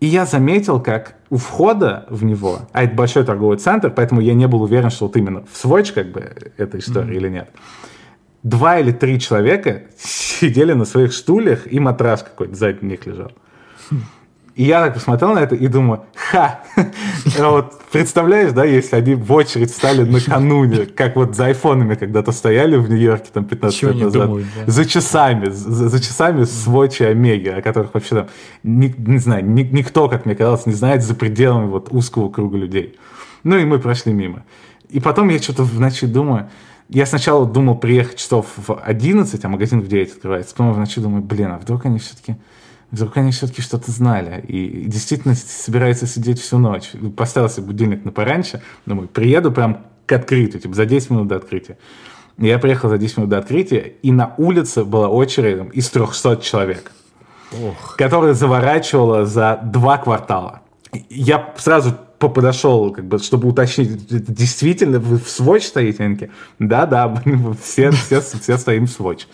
и я заметил, как у входа в него, а это большой торговый центр, поэтому я не был уверен, что вот именно в Swatch как бы эта история mm-hmm. или нет два или три человека (laughs) сидели на своих стульях, и матрас какой-то сзади них лежал. И я так посмотрел на это и думаю, ха, (laughs) вот представляешь, да, если они в очередь стали накануне, как вот за айфонами когда-то стояли в Нью-Йорке там 15 лет назад, думают, да? за часами, за, за часами Swatch и Омеги, о которых вообще там, не, не знаю, ни, никто, как мне казалось, не знает за пределами вот узкого круга людей. Ну и мы прошли мимо. И потом я что-то в ночи думаю, я сначала думал приехать часов в 11, а магазин в 9 открывается. Потом в ночи думаю, блин, а вдруг они все-таки вдруг они все-таки что-то знали и действительно собираются сидеть всю ночь. Поставил себе будильник на пораньше, думаю, приеду прям к открытию, типа за 10 минут до открытия. Я приехал за 10 минут до открытия, и на улице была очередь там, из 300 человек, Ох. которая заворачивала за два квартала. Я сразу подошел, как бы, чтобы уточнить, действительно вы в Swatch стоите? Да-да, (laughs) все, все, все стоим в Swatch.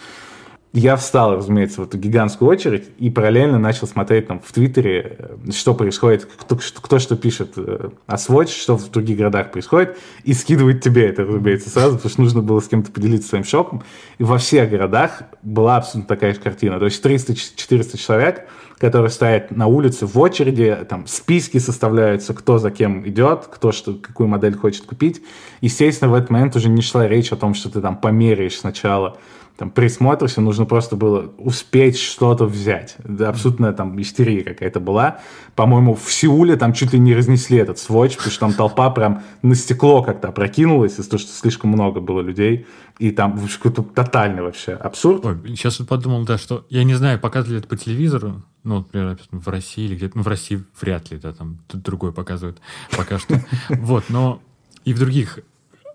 Я встал, разумеется, в эту гигантскую очередь и параллельно начал смотреть там в Твиттере, э, что происходит, кто, кто что пишет э, о Swatch, что в других городах происходит, и скидывать тебе это, разумеется, сразу, потому что нужно было с кем-то поделиться своим шоком. И во всех городах была абсолютно такая же картина. То есть 300-400 человек, которые стоят на улице в очереди, там списки составляются, кто за кем идет, кто что, какую модель хочет купить. Естественно, в этот момент уже не шла речь о том, что ты там померяешь сначала там присмотришься, нужно просто было успеть что-то взять. Да, абсолютно там истерия какая-то была. По-моему, в Сеуле там чуть ли не разнесли этот сводч, потому что там толпа прям на стекло как-то опрокинулась из-за того, что слишком много было людей. И там какой-то тотальный вообще абсурд.
Ой, сейчас подумал, да, что я не знаю, показывали это по телевизору, ну, например, в России или где-то, ну, в России вряд ли, да, там тут другое показывают пока что. (laughs) Вот, но и в других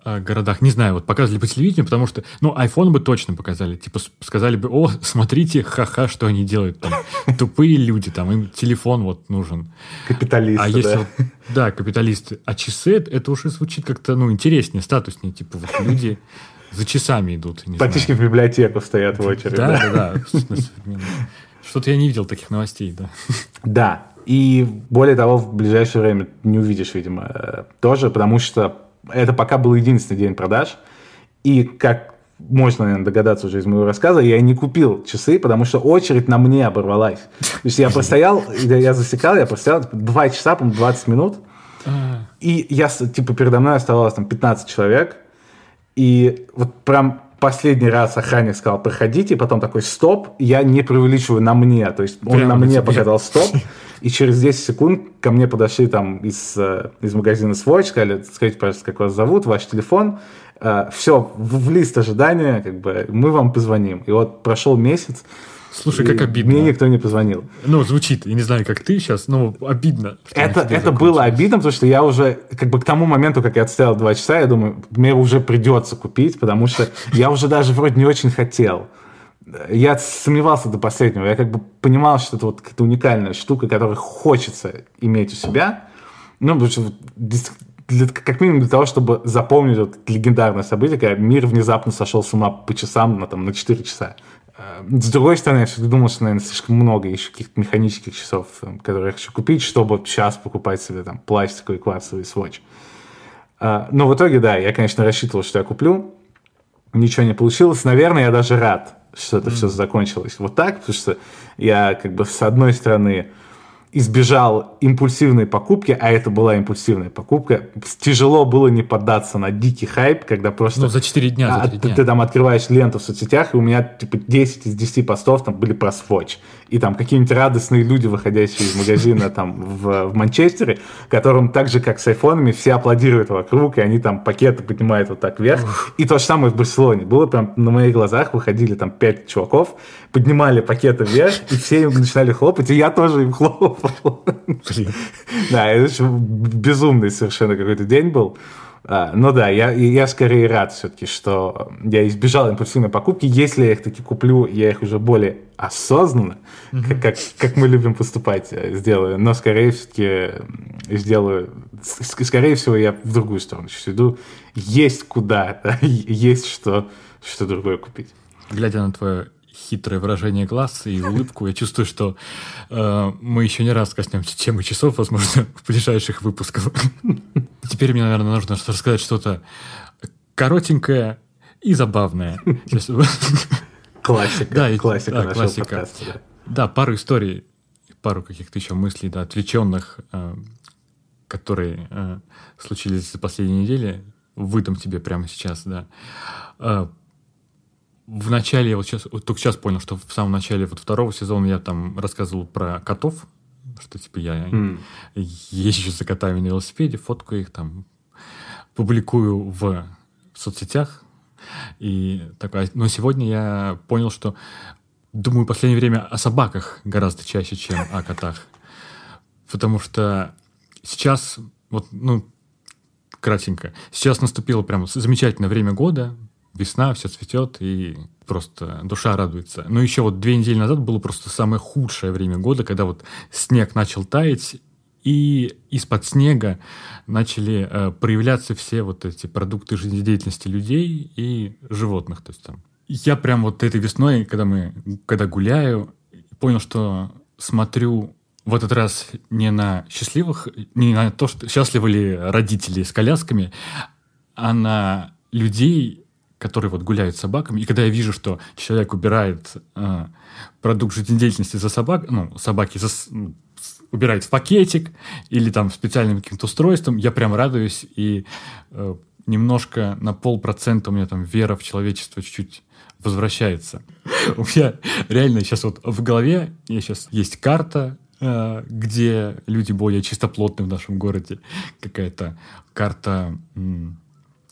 городах, не знаю, вот показывали по телевидению, потому что, ну, iPhone бы точно показали, типа сказали бы, о, (laughs) смотрите, ха-ха, что они делают там, тупые люди, там, им телефон вот нужен.
Капиталисты,
А если
да.
вот, да, капиталисты, а часы, это уже звучит как-то, ну, интереснее, статуснее, типа вот люди за часами идут. не знаю.
Практически в библиотеку стоят в очередь.
Да, да, да. Что-то я не видел таких новостей, да.
Да. И более того, в ближайшее время не увидишь, видимо, э, тоже, потому что это пока был единственный день продаж. И как можно, наверное, догадаться уже из моего рассказа, я не купил часы, потому что очередь на мне оборвалась. (laughs) То есть я простоял, я засекал, я простоял типа, 2 часа, по 20 минут, и я, типа, передо мной оставалось там 15 человек, и вот прям последний раз охранник сказал, проходите, потом такой, стоп, я не преувеличиваю на мне, то есть он
Прямо
на мне
тебе.
показал стоп, (laughs) и через 10 секунд ко мне подошли там из, э, из магазина Swatch, сказали, скажите, пожалуйста, как вас зовут, ваш телефон, все, в, в лист ожидания, как бы, мы вам позвоним. И вот прошел месяц,
Слушай,
и
как обидно.
мне никто не позвонил.
Ну, звучит, я не знаю, как ты сейчас, но обидно.
Это, это было обидно, потому что я уже, как бы к тому моменту, как я отстоял два часа, я думаю, мне уже придется купить, потому что я уже даже вроде не очень хотел. Я сомневался до последнего. Я как бы понимал, что это вот какая-то уникальная штука, которую хочется иметь у себя. Ну, потому что для- как минимум для того, чтобы запомнить вот легендарное событие, когда мир внезапно сошел с ума по часам на, там, на 4 часа. Э, С другой стороны, я всегда думал, что, наверное, слишком много еще каких-то механических часов, там, которые я хочу купить, чтобы сейчас покупать себе там пластиковый кварцевый сводч. А, Но в итоге, да, я, конечно, рассчитывал, что я куплю. Ничего не получилось. Наверное, я даже рад, что это все закончилось вот так, потому что я как бы с одной стороны избежал импульсивной покупки, а это была импульсивная покупка. Тяжело было не поддаться на дикий хайп, когда просто...
Ну, за 4 дня, за
А,
3
ты,
дня.
ты там открываешь ленту в соцсетях, и у меня типа 10 из 10 постов там были про Swatch. И там какие-нибудь радостные люди, выходящие из магазина (laughs) там в, в Манчестере, которым так же, как с айфонами, все аплодируют вокруг, и они там пакеты поднимают вот так вверх. И то же самое в Барселоне. Было прям на моих глазах, выходили там 5 чуваков, поднимали пакеты вверх, и все им начинали хлопать, и я тоже им (laughs) хлопал.
Блин.
Да, это же безумный совершенно какой-то день был. А, Ну да, я, я скорее рад все-таки, что я избежал импульсивной покупки. Если я их таки куплю, я их уже более осознанно, как, как, как мы любим поступать, э, сделаю. Но скорее все-таки сделаю... Скорее всего, я в другую сторону сейчас иду. Есть куда, да, (laughs) есть что, что другое купить.
Глядя на твое хитрое выражение глаз и улыбку, я чувствую, что э, мы еще не раз коснемся темы часов, возможно, в ближайших выпусках. Теперь мне, наверное, нужно рассказать что-то коротенькое и забавное.
Классика,
Да,
классика
да,
нашего
классика.
подкаста. да.
Да, пару историй, пару каких-то еще мыслей, да, отвлеченных, э, которые э, случились за последние недели, выдам тебе прямо сейчас, да. Э, в начале, я вот сейчас, вот только сейчас понял, что в самом начале вот второго сезона я там рассказывал про котов, что типа я
М.
езжу за котами на велосипеде, фоткаю их там, публикую в соцсетях. И такая, но сегодня я понял, что думаю в последнее время о собаках гораздо чаще, чем о котах. Потому что сейчас, вот, ну, кратенько, сейчас наступило прям замечательное время года, весна, все цветет, и просто душа радуется. Но еще вот две недели назад было просто самое худшее время года, когда вот снег начал таять, и из-под снега начали э, проявляться все вот эти продукты жизнедеятельности людей и животных. То есть там. Я прям вот этой весной, когда мы, когда гуляю, понял, что смотрю в этот раз не на счастливых, не на то, что счастливы ли родители с колясками, а на людей, которые вот гуляют с собаками. И когда я вижу, что человек убирает э, продукт жизнедеятельности за собак, ну, собаки за, ну, убирает в пакетик или там специальным каким-то устройством, я прям радуюсь и э, немножко на полпроцента у меня там вера в человечество чуть-чуть возвращается. (laughs) У меня реально сейчас вот в голове я сейчас есть карта, э, где люди более чистоплотны в нашем городе. Какая-то карта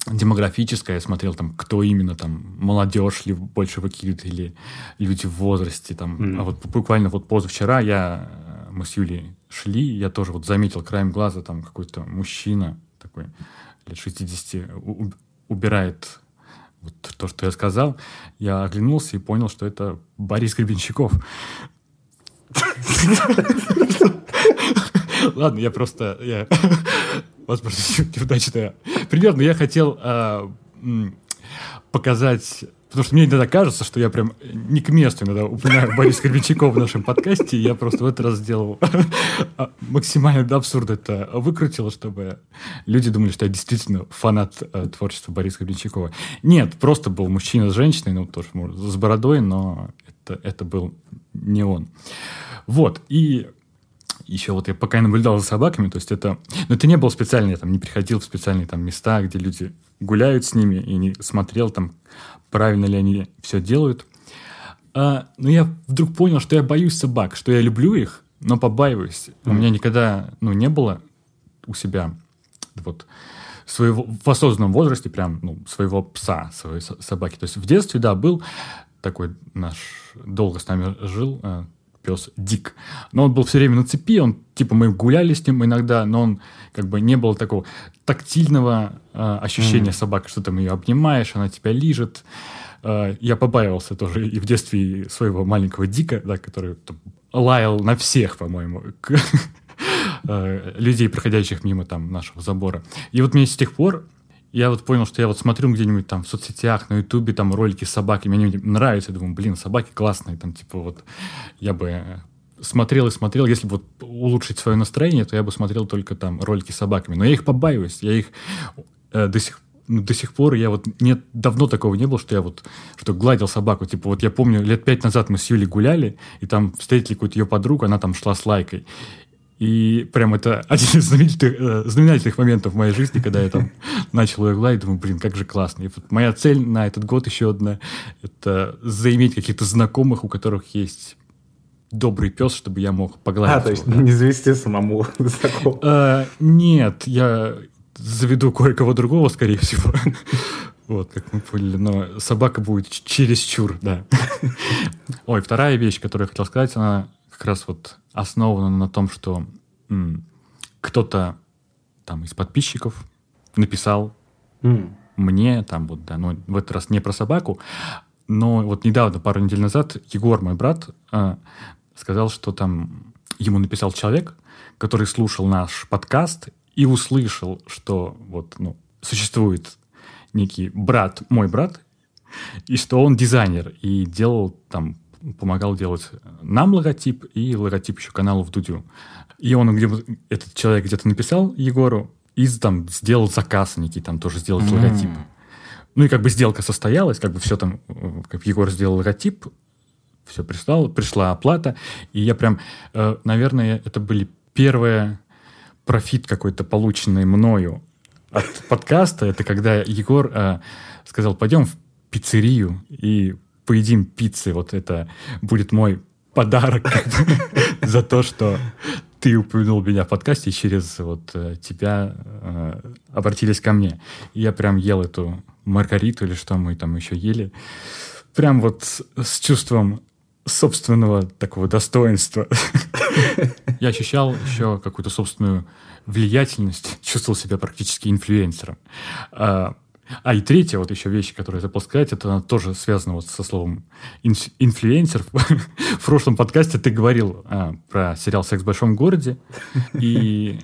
демографическая, я смотрел там, кто именно там, молодежь ли больше выкидывает или люди в возрасте там. Mm. А вот буквально вот позавчера я, э, мы с Юлей шли, я тоже вот заметил краем глаза там какой-то мужчина такой лет 60 убирает вот то, что я сказал, я оглянулся и понял, что это Борис Гребенщиков. (laughs) Ладно, я просто... Я, возможно, (laughs) неудачно. Примерно я хотел а, показать Потому что мне иногда кажется, что я прям не к месту иногда упоминаю (laughs) Бориса Гребенщикова в нашем подкасте, я просто в этот раз сделал (laughs) а, максимально до абсурда это выкрутил, чтобы люди думали, что я действительно фанат э, творчества Бориса Гребенщикова. Нет, просто был мужчина с женщиной, ну, тоже может, с бородой, но это, это был не он. Вот, и еще вот я пока наблюдал за собаками, то есть это... Но это не было специально, я там не приходил в специальные там места, где люди гуляют с ними, и не смотрел там, правильно ли они все делают. А, но я вдруг понял, что я боюсь собак, что я люблю их, но побаиваюсь. Mm. У меня никогда ну, не было у себя вот своего в осознанном возрасте прям ну, своего пса, своей собаки. То есть в детстве, да, был такой наш долго с нами жил а, пес Дик. Но он был все время на цепи, он, типа, мы гуляли с ним иногда, но он как бы не было такого тактильного э, ощущения mm. собаки, что ты ее обнимаешь, она тебя лижет. Э, я побаивался тоже и в детстве своего маленького Дика, да, который там, лаял на всех, по-моему, (laughs) э, людей, проходящих мимо там нашего забора. И вот мне с тех пор я вот понял, что я вот смотрю где-нибудь там в соцсетях, на ютубе, там ролики с собаками, мне нравятся, я думаю, блин, собаки классные, там типа вот я бы смотрел и смотрел, если бы вот улучшить свое настроение, то я бы смотрел только там ролики с собаками, но я их побаиваюсь, я их э, до сих ну, до сих пор я вот нет давно такого не было, что я вот что гладил собаку. Типа вот я помню лет пять назад мы с Юлей гуляли и там встретили какую-то ее подругу, она там шла с лайкой. И прям это (laughs) один из знаменитых, э, знаменательных моментов в моей жизни, когда я там (laughs) начал ее гладить, думаю, блин, как же классно. И вот моя цель на этот год еще одна – это заиметь каких-то знакомых, у которых есть добрый пес, чтобы я мог погладить.
А, то есть не завести самому? (laughs)
А, нет, я заведу кое-кого другого, скорее всего. Вот, как мы поняли. Но собака будет через чур, да. Ой, вторая вещь, которую я хотел сказать, она как раз вот основана на том, что кто-то там из подписчиков написал mm. мне, там вот, да, но в этот раз не про собаку, но вот недавно, пару недель назад, Егор, мой брат, э, сказал, что там ему написал человек, который слушал наш подкаст и услышал, что вот, ну, существует некий брат, мой брат, и что он дизайнер и делал там помогал делать нам логотип и логотип еще каналу в Дудю. И он где этот человек где-то написал Егору и там сделал заказ некий, там тоже сделать mm. логотип. Ну и как бы сделка состоялась, как бы все там, как Егор сделал логотип, все прислал, пришла оплата, и я прям, э, наверное, это были первые профит какой-то полученный мною от подкаста, это когда Егор э, сказал, пойдем в пиццерию и поедим пиццы. Вот это будет мой подарок (laughs) за то, что ты упомянул меня в подкасте, и через вот э, тебя э, обратились ко мне. Я прям ел эту маргариту или что мы там еще ели. Прям вот с, с чувством собственного такого достоинства. (laughs) Я ощущал еще какую-то собственную влиятельность, чувствовал себя практически инфлюенсером. А, а и третья вот еще вещь, которую сказать, это тоже связано вот со словом инф- инфлюенсер. (laughs) В прошлом подкасте ты говорил а, про сериал «Секс в большом городе», и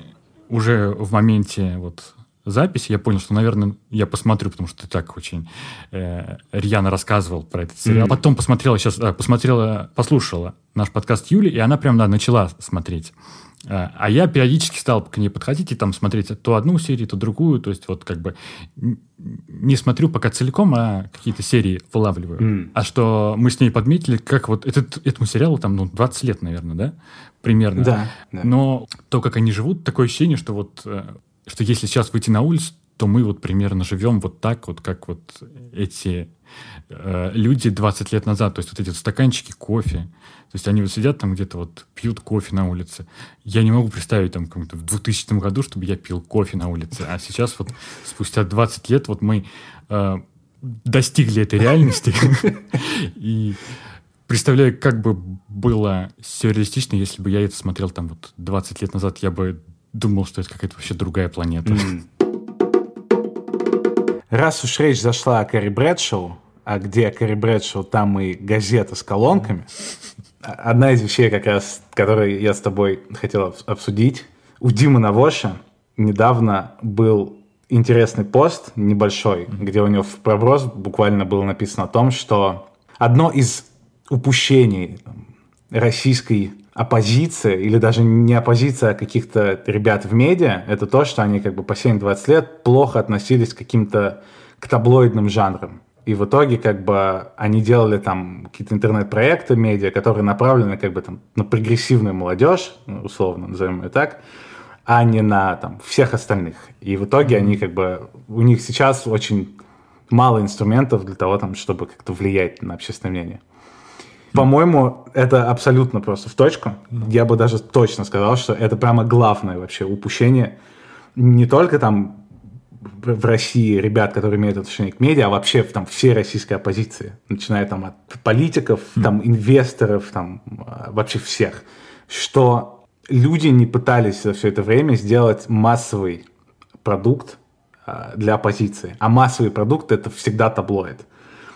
уже в моменте вот записи я понял, что, наверное, я посмотрю, потому что ты так очень э, рьяно рассказывал про этот сериал. Mm-hmm. Потом посмотрела сейчас, э, посмотрела, послушала наш подкаст Юли, и она прям да, начала смотреть. А, а я периодически стал к ней подходить и там смотреть то одну серию, то другую. То есть вот как бы не смотрю пока целиком, а какие-то серии вылавливаю. Mm. А что мы с ней подметили, как вот этот, этому сериалу там ну, 20 лет, наверное, да? Примерно.
Да, да.
Но то, как они живут, такое ощущение, что вот э, что если сейчас выйти на улицу, что мы вот примерно живем вот так вот, как вот эти э, люди 20 лет назад. То есть вот эти вот стаканчики кофе. То есть они вот сидят там где-то вот пьют кофе на улице. Я не могу представить там как-то в 2000 году, чтобы я пил кофе на улице. А сейчас вот спустя 20 лет вот мы э, достигли этой реальности. (laughs) И представляю, как бы было сюрреалистично, если бы я это смотрел там вот 20 лет назад, я бы думал, что это какая-то вообще другая планета.
Раз уж речь зашла о Кэрри Брэдшоу, а где Кэрри Брэдшоу, там и газета с колонками, одна из вещей, как раз, которые я с тобой хотел обсудить, у Димы Навоша недавно был интересный пост небольшой, где у него в проброс буквально было написано о том, что одно из упущений российской оппозиции, или даже не оппозиция, а каких-то ребят в медиа, это то, что они как бы последние 20 лет плохо относились к каким-то к таблоидным жанрам. И в итоге как бы они делали там какие-то интернет-проекты, медиа, которые направлены как бы там на прогрессивную молодежь, ну, условно назовем ее так, а не на там всех остальных. И в итоге они как бы, у них сейчас очень мало инструментов для того, там, чтобы как-то влиять на общественное мнение. По-моему, это абсолютно просто в точку. Я бы даже точно сказал, что это прямо главное вообще упущение не только там в России ребят, которые имеют отношение к медиа, а вообще там всей российской оппозиции, начиная там от политиков, mm. там инвесторов, там а, вообще всех, что люди не пытались за все это время сделать массовый продукт а, для оппозиции, а массовый продукт это всегда таблоид.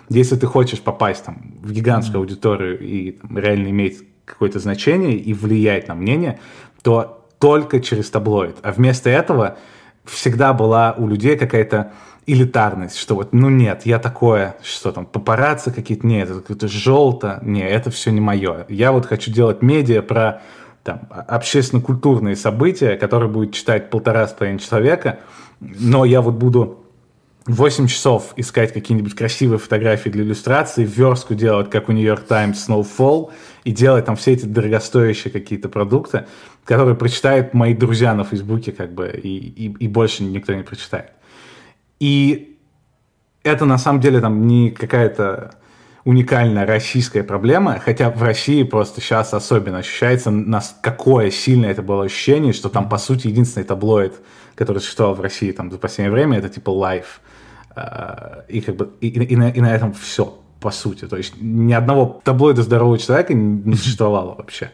Если ты хочешь попасть там, в гигантскую аудиторию и там, реально иметь какое-то значение и влиять на мнение, то только через таблоид. А вместо этого всегда была у людей какая-то элитарность, что вот, ну нет, я такое, что там, папарацци какие-то, нет, это какое-то желто, не, это все не мое. Я вот хочу делать медиа про там, общественно-культурные события, которые будет читать полтора с половиной человека, но я вот буду 8 часов искать какие-нибудь красивые фотографии для иллюстрации, верстку делать, как у York Times Snowfall, и делать там все эти дорогостоящие какие-то продукты, которые прочитают мои друзья на Фейсбуке, как бы, и, и, и больше никто не прочитает. И это на самом деле там не какая-то уникальная российская проблема, хотя в России просто сейчас особенно ощущается, нас какое сильное это было ощущение, что там, по сути, единственный таблоид, который существовал в России там за последнее время, это типа Life – и как бы и, и, на, и на этом все, по сути. То есть ни одного таблоида здорового человека не существовало вообще.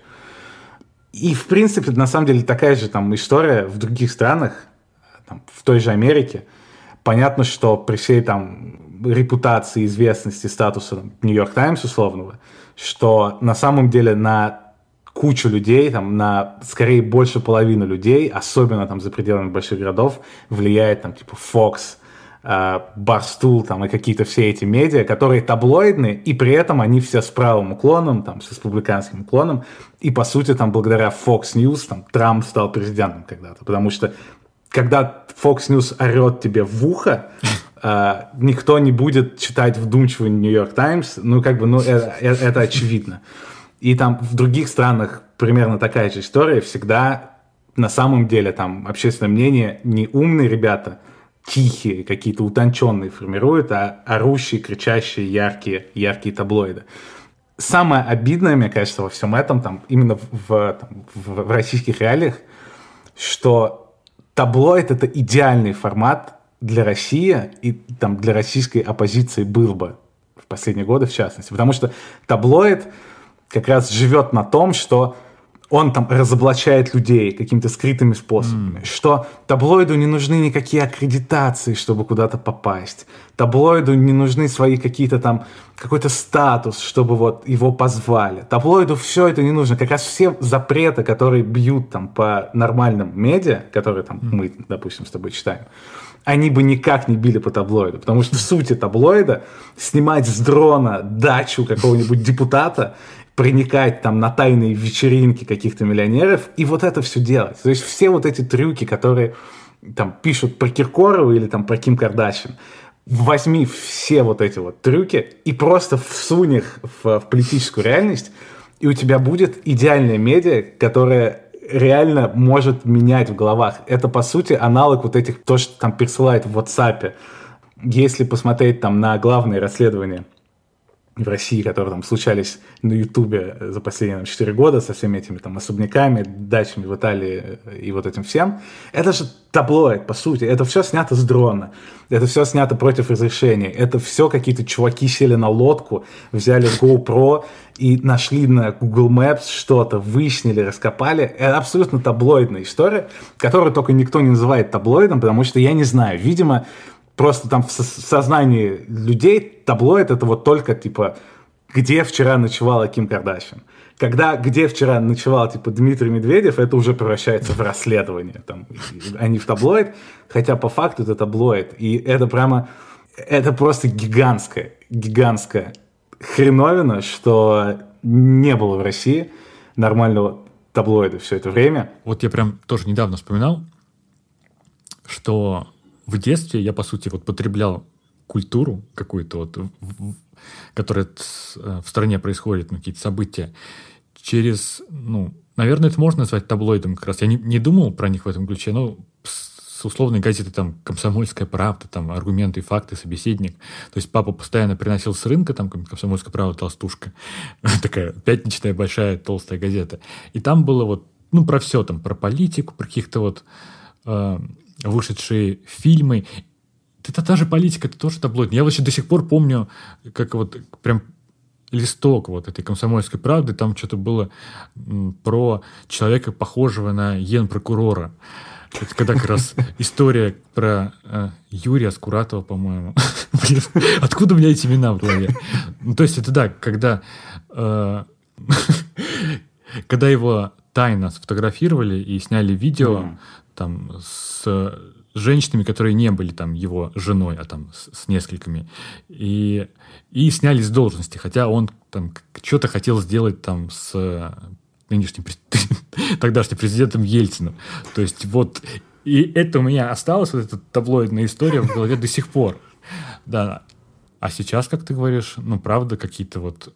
И, в принципе, на самом деле такая же там история в других странах, там, в той же Америке. Понятно, что при всей там репутации, известности, статуса Нью-Йорк Таймс условного, что на самом деле на кучу людей, там, на скорее больше половины людей, особенно там за пределами больших городов, влияет там типа Fox, Барстул там и какие-то все эти медиа, которые таблоидные, и при этом они все с правым уклоном, там, с республиканским уклоном, и по сути там благодаря Fox News там Трамп стал президентом когда-то, потому что когда Fox News орет тебе в ухо, Uh, никто не будет читать вдумчивый Нью-Йорк Таймс, ну, как бы, ну, это, это, это очевидно. И там в других странах примерно такая же история. Всегда на самом деле там общественное мнение не умные ребята, тихие, какие-то утонченные формируют, а орущие, кричащие, яркие, яркие таблоиды. Самое обидное, мне кажется, во всем этом, там, именно в, там, в, российских реалиях, что таблоид — это идеальный формат для России и там, для российской оппозиции был бы в последние годы, в частности. Потому что таблоид как раз живет на том, что он там разоблачает людей какими-то скрытыми способами, mm. что таблоиду не нужны никакие аккредитации, чтобы куда-то попасть. Таблоиду не нужны свои какие-то там, какой-то статус, чтобы вот его позвали. Таблоиду все это не нужно. Как раз все запреты, которые бьют там по нормальным медиа, которые там mm. мы, допустим, с тобой читаем, они бы никак не били по таблоиду, потому что суть таблоида снимать с дрона дачу какого-нибудь депутата проникать там на тайные вечеринки каких-то миллионеров и вот это все делать. То есть все вот эти трюки, которые там пишут про Киркорову или там про Ким Кардашин, возьми все вот эти вот трюки и просто всунь их в, в политическую реальность, и у тебя будет идеальная медиа, которая реально может менять в головах. Это, по сути, аналог вот этих, то, что там пересылает в WhatsApp. Если посмотреть там на главные расследования в России, которые там случались на Ютубе за последние там, 4 года со всеми этими там особняками, дачами в Италии и вот этим всем. Это же таблоид, по сути. Это все снято с дрона. Это все снято против разрешения. Это все какие-то чуваки сели на лодку, взяли GoPro и нашли на Google Maps что-то, выяснили, раскопали. Это абсолютно таблоидная история, которую только никто не называет таблоидом, потому что я не знаю. Видимо, просто там в сознании людей таблоид это вот только типа где вчера ночевала Ким Кардашьян. Когда где вчера ночевал типа Дмитрий Медведев, это уже превращается в расследование, там, а не в таблоид, хотя по факту это таблоид. И это прямо, это просто гигантская, гигантская хреновина, что не было в России нормального таблоида все это время.
Вот я прям тоже недавно вспоминал, что в детстве я, по сути, вот потреблял культуру какую-то, вот, которая э, в стране происходит, ну, какие-то события, через, ну, наверное, это можно назвать таблоидом как раз. Я не, не думал про них в этом ключе, но с условной газеты там «Комсомольская правда», там «Аргументы и факты», «Собеседник». То есть папа постоянно приносил с рынка там «Комсомольская правда», «Толстушка». (laughs) Такая пятничная большая толстая газета. И там было вот, ну, про все там, про политику, про каких-то вот э, вышедшие фильмы. Это та же политика, это тоже таблоид. Я вообще до сих пор помню, как вот прям листок вот этой комсомольской правды, там что-то было про человека, похожего на ген-прокурора. Это когда как раз история про э, Юрия Скуратова, по-моему. (laughs) Откуда у меня эти имена в голове? Ну, то есть это да, когда, э, (laughs) когда его тайно сфотографировали и сняли видео, mm там с женщинами, которые не были там его женой, а там с, с несколькими, и, и сняли с должности, хотя он там что-то хотел сделать там с нынешним (laughs) тогдашним президентом Ельциным. То есть вот и это у меня осталось, вот эта таблоидная история в голове до сих пор. Да. А сейчас, как ты говоришь, ну, правда, какие-то вот...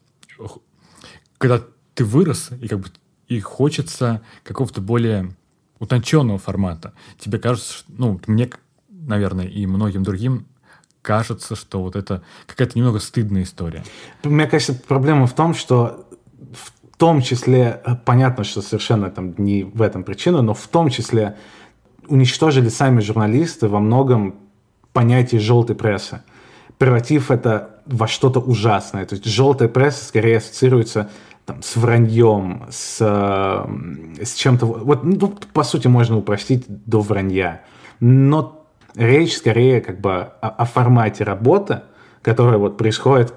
Когда ты вырос, и как бы и хочется какого-то более утонченного формата. Тебе кажется, ну, мне, наверное, и многим другим кажется, что вот это какая-то немного стыдная история.
Мне кажется, проблема в том, что в том числе, э, понятно, что совершенно там не в этом причина, но в том числе уничтожили сами журналисты во многом понятие желтой прессы, превратив это во что-то ужасное. То есть желтая пресса скорее ассоциируется там, с враньем, с, с чем-то... Вот, ну, по сути, можно упростить до вранья. Но речь скорее как бы о, о формате работы, которая вот происходит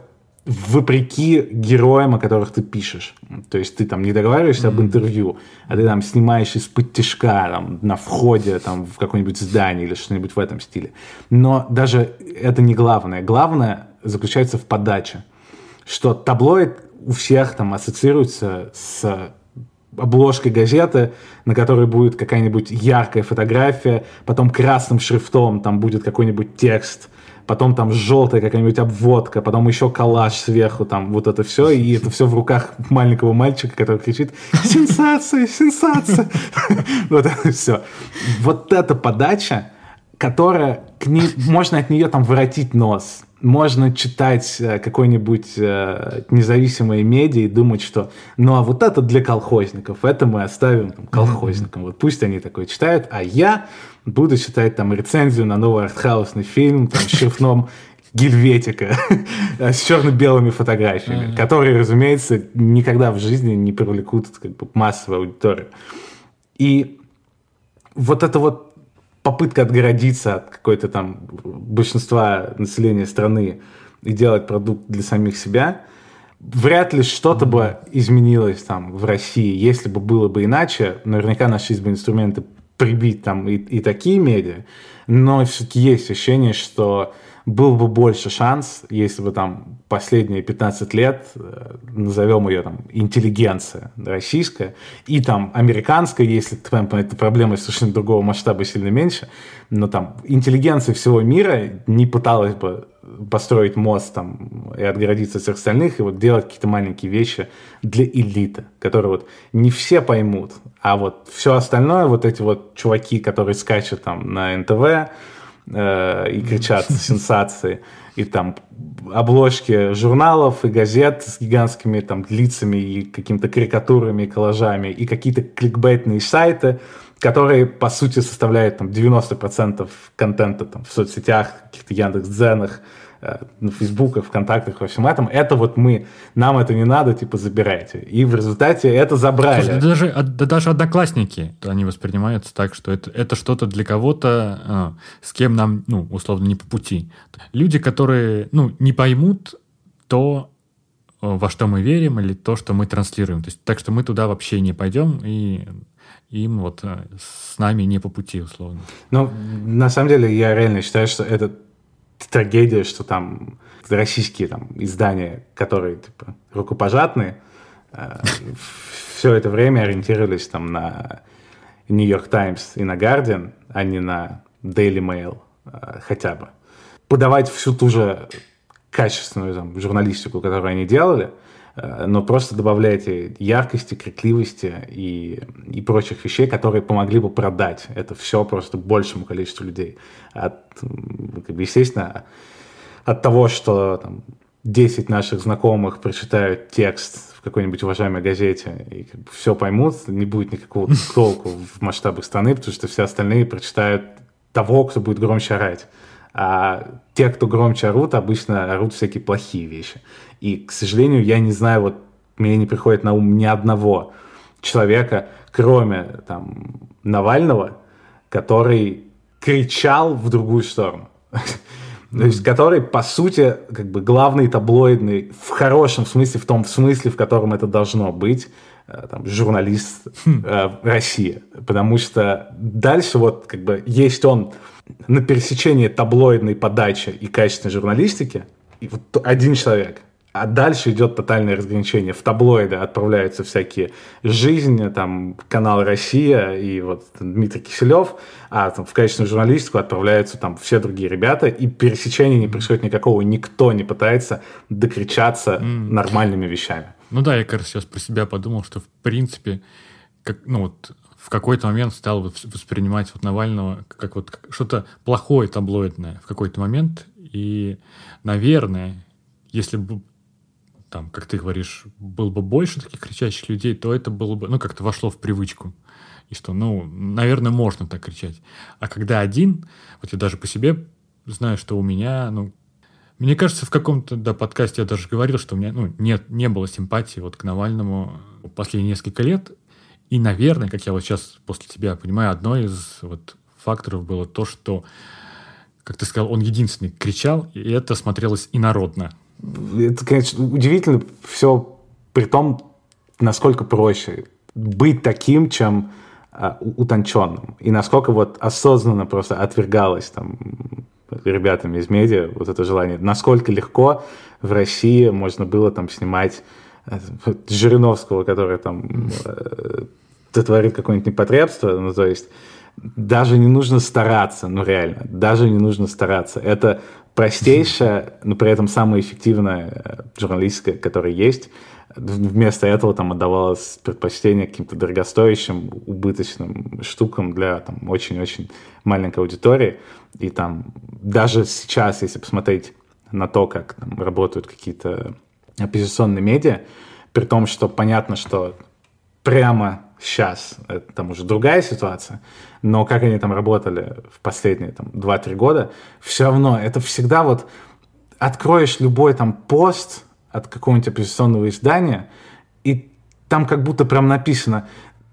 вопреки героям, о которых ты пишешь. То есть ты там не договариваешься mm-hmm. об интервью, а ты там снимаешь из-под тяжка там, на входе там, в какое-нибудь здание или что-нибудь в этом стиле. Но даже это не главное. Главное заключается в подаче. Что таблоид у всех там ассоциируется с обложкой газеты, на которой будет какая-нибудь яркая фотография, потом красным шрифтом там будет какой-нибудь текст, потом там желтая какая-нибудь обводка, потом еще коллаж сверху, там вот это все, и это все в руках маленького мальчика, который кричит «Сенсация! Сенсация!» (laughs) Вот это все. Вот эта подача, которая, к ней, можно от нее там воротить нос, можно читать э, какой-нибудь э, независимой медиа и думать, что ну а вот это для колхозников, это мы оставим там, колхозникам. Вот пусть они такое читают, а я буду читать там рецензию на новый артхаусный фильм там, с шрифтом Гельветика (laughs) с черно-белыми фотографиями, которые, разумеется, никогда в жизни не привлекут как бы, массовую аудиторию. И вот это вот попытка отгородиться от какой-то там большинства населения страны и делать продукт для самих себя, вряд ли что-то бы изменилось там в России, если бы было бы иначе. Наверняка нашлись бы инструменты прибить там и, и такие медиа, но все-таки есть ощущение, что был бы больше шанс, если бы там последние 15 лет, э, назовем ее там интеллигенция российская, и там американская, если там это проблема совершенно другого масштаба сильно меньше, но там интеллигенция всего мира не пыталась бы построить мост там и отгородиться от всех остальных, и вот делать какие-то маленькие вещи для элиты, которые вот не все поймут, а вот все остальное, вот эти вот чуваки, которые скачут там на НТВ э, и кричат (laughs) сенсации, и там обложки журналов и газет с гигантскими там лицами и какими-то карикатурами и коллажами, и какие-то кликбейтные сайты, которые, по сути, составляют там 90% контента там, в соцсетях, каких-то Яндекс.Дзенах, на Фейсбуках, ВКонтактах, во всем этом. Это вот мы, нам это не надо, типа, забирайте. И в результате это забрали. Слушай,
да даже, да даже одноклассники, они воспринимаются так, что это, это что-то для кого-то, а, с кем нам, ну, условно, не по пути. Люди, которые, ну, не поймут то, во что мы верим, или то, что мы транслируем. То есть, так что мы туда вообще не пойдем, и им вот э, с нами не по пути, условно.
Ну, на самом деле, я реально считаю, что это трагедия, что там российские там, издания, которые типа, рукопожатные, э, все это время ориентировались там на York Times и на Guardian, а не на Daily Mail э, хотя бы. Подавать всю ту же качественную там, журналистику, которую они делали – но просто добавляйте яркости, крикливости и, и прочих вещей, которые помогли бы продать это все просто большему количеству людей. От, как бы, естественно, от того, что там, 10 наших знакомых прочитают текст в какой-нибудь уважаемой газете и как бы, все поймут, не будет никакого (laughs) толку в масштабах страны, потому что все остальные прочитают того, кто будет громче орать. А те, кто громче орут, обычно орут всякие плохие вещи. И, к сожалению, я не знаю, вот мне не приходит на ум ни одного человека, кроме там Навального, который кричал в другую сторону. (laughs) То есть, который, по сути, как бы главный таблоидный, в хорошем смысле, в том смысле, в котором это должно быть, э, там, журналист хм. э, России. Потому что дальше вот как бы есть он на пересечении таблоидной подачи и качественной журналистики, и вот один человек. А дальше идет тотальное разграничение. В таблоиды отправляются всякие «Жизнь», там, канал «Россия» и вот Дмитрий Киселев, а там, в качественную журналистику отправляются там все другие ребята, и пересечения не происходит никакого. Никто не пытается докричаться mm. нормальными вещами.
Ну да, я, кажется, сейчас про себя подумал, что в принципе, как, ну вот в какой-то момент стал воспринимать вот Навального как вот что-то плохое таблоидное в какой-то момент. И, наверное, если бы там, как ты говоришь, было бы больше таких кричащих людей, то это было бы, ну, как-то вошло в привычку. И что, ну, наверное, можно так кричать. А когда один, вот я даже по себе знаю, что у меня, ну, мне кажется, в каком-то да, подкасте я даже говорил, что у меня ну, нет, не было симпатии вот к Навальному последние несколько лет. И, наверное, как я вот сейчас после тебя понимаю, одно из вот факторов было то, что, как ты сказал, он единственный кричал, и это смотрелось инородно.
Это, конечно, удивительно все при том, насколько проще быть таким, чем а, утонченным. И насколько вот осознанно просто отвергалось там ребятами из медиа вот это желание. Насколько легко в России можно было там снимать э, Жириновского, который там э, творит какое-нибудь непотребство, ну, то есть даже не нужно стараться, ну, реально, даже не нужно стараться. Это простейшая, но при этом самая эффективная э, журналистика, которая есть. Вместо этого там отдавалось предпочтение каким-то дорогостоящим, убыточным штукам для там очень-очень маленькой аудитории. И там даже сейчас, если посмотреть на то, как там, работают какие-то оппозиционные медиа, при том, что понятно, что прямо сейчас это там уже другая ситуация, но как они там работали в последние там 2-3 года, все равно это всегда вот откроешь любой там пост от какого-нибудь оппозиционного издания, и там как будто прям написано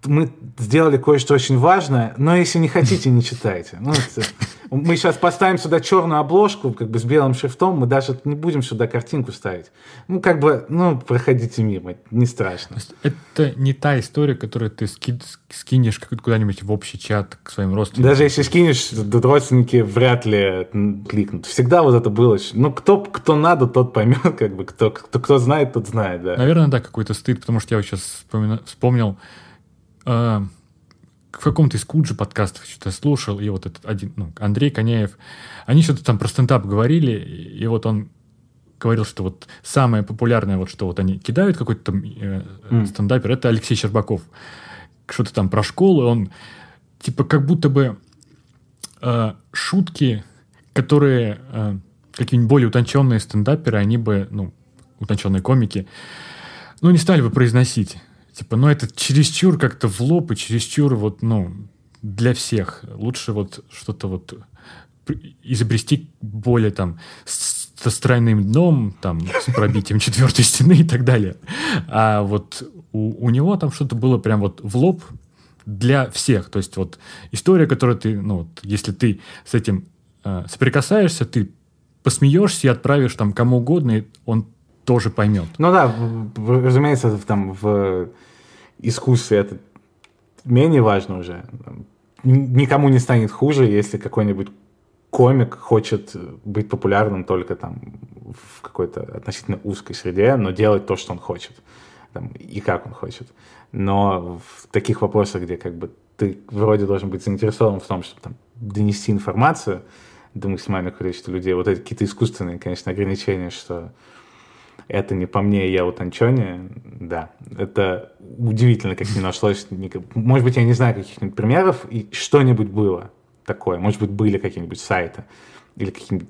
мы сделали кое-что очень важное, но если не хотите, не читайте. Ну, это, мы сейчас поставим сюда черную обложку, как бы с белым шрифтом, мы даже не будем сюда картинку ставить. Ну, как бы, ну, проходите мимо, не страшно.
Это не та история, которую ты ски, скинешь куда-нибудь в общий чат к своим родственникам.
Даже если скинешь, родственники вряд ли кликнут. Всегда вот это было. Ну, кто, кто надо, тот поймет, как бы, кто, кто, кто знает, тот знает, да.
Наверное, да, какой-то стыд, потому что я вот сейчас вспомнил а, в каком-то из Куджи подкастов что-то слушал, и вот этот один, ну, Андрей Коняев, они что-то там про стендап говорили, и вот он говорил, что вот самое популярное, вот что вот они кидают какой-то там э, mm. стендапер, это Алексей Щербаков. Что-то там про школу, он типа как будто бы э, шутки, которые э, какие-нибудь более утонченные стендаперы, они бы, ну, утонченные комики, ну, не стали бы произносить. Типа, ну, это чересчур как-то в лоб и чересчур вот, ну, для всех. Лучше вот что-то вот изобрести более там со стройным дном, там, с пробитием четвертой стены и так далее. А вот у, у него там что-то было прям вот в лоб для всех. То есть вот история, которую ты, ну, вот, если ты с этим э, соприкасаешься, ты посмеешься и отправишь там кому угодно, и он тоже поймет.
Ну да, разумеется, там в искусстве это менее важно уже. Никому не станет хуже, если какой-нибудь комик хочет быть популярным только там в какой-то относительно узкой среде, но делать то, что он хочет. Там, и как он хочет. Но в таких вопросах, где как бы ты вроде должен быть заинтересован в том, чтобы там, донести информацию до максимального количества людей, вот эти какие-то искусственные, конечно, ограничения, что это не по мне, я утонченнее, да. Это удивительно, как не нашлось. Может быть, я не знаю каких-нибудь примеров, и что-нибудь было такое. Может быть, были какие-нибудь сайты или какие-нибудь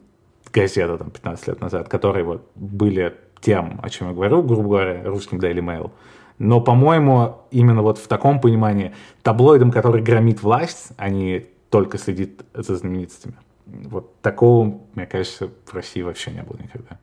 газеты там 15 лет назад, которые вот были тем, о чем я говорю, грубо говоря, русским Daily Mail. Но, по-моему, именно вот в таком понимании таблоидом, который громит власть, а не только следит за знаменитостями. Вот такого, мне кажется, в России вообще не было никогда.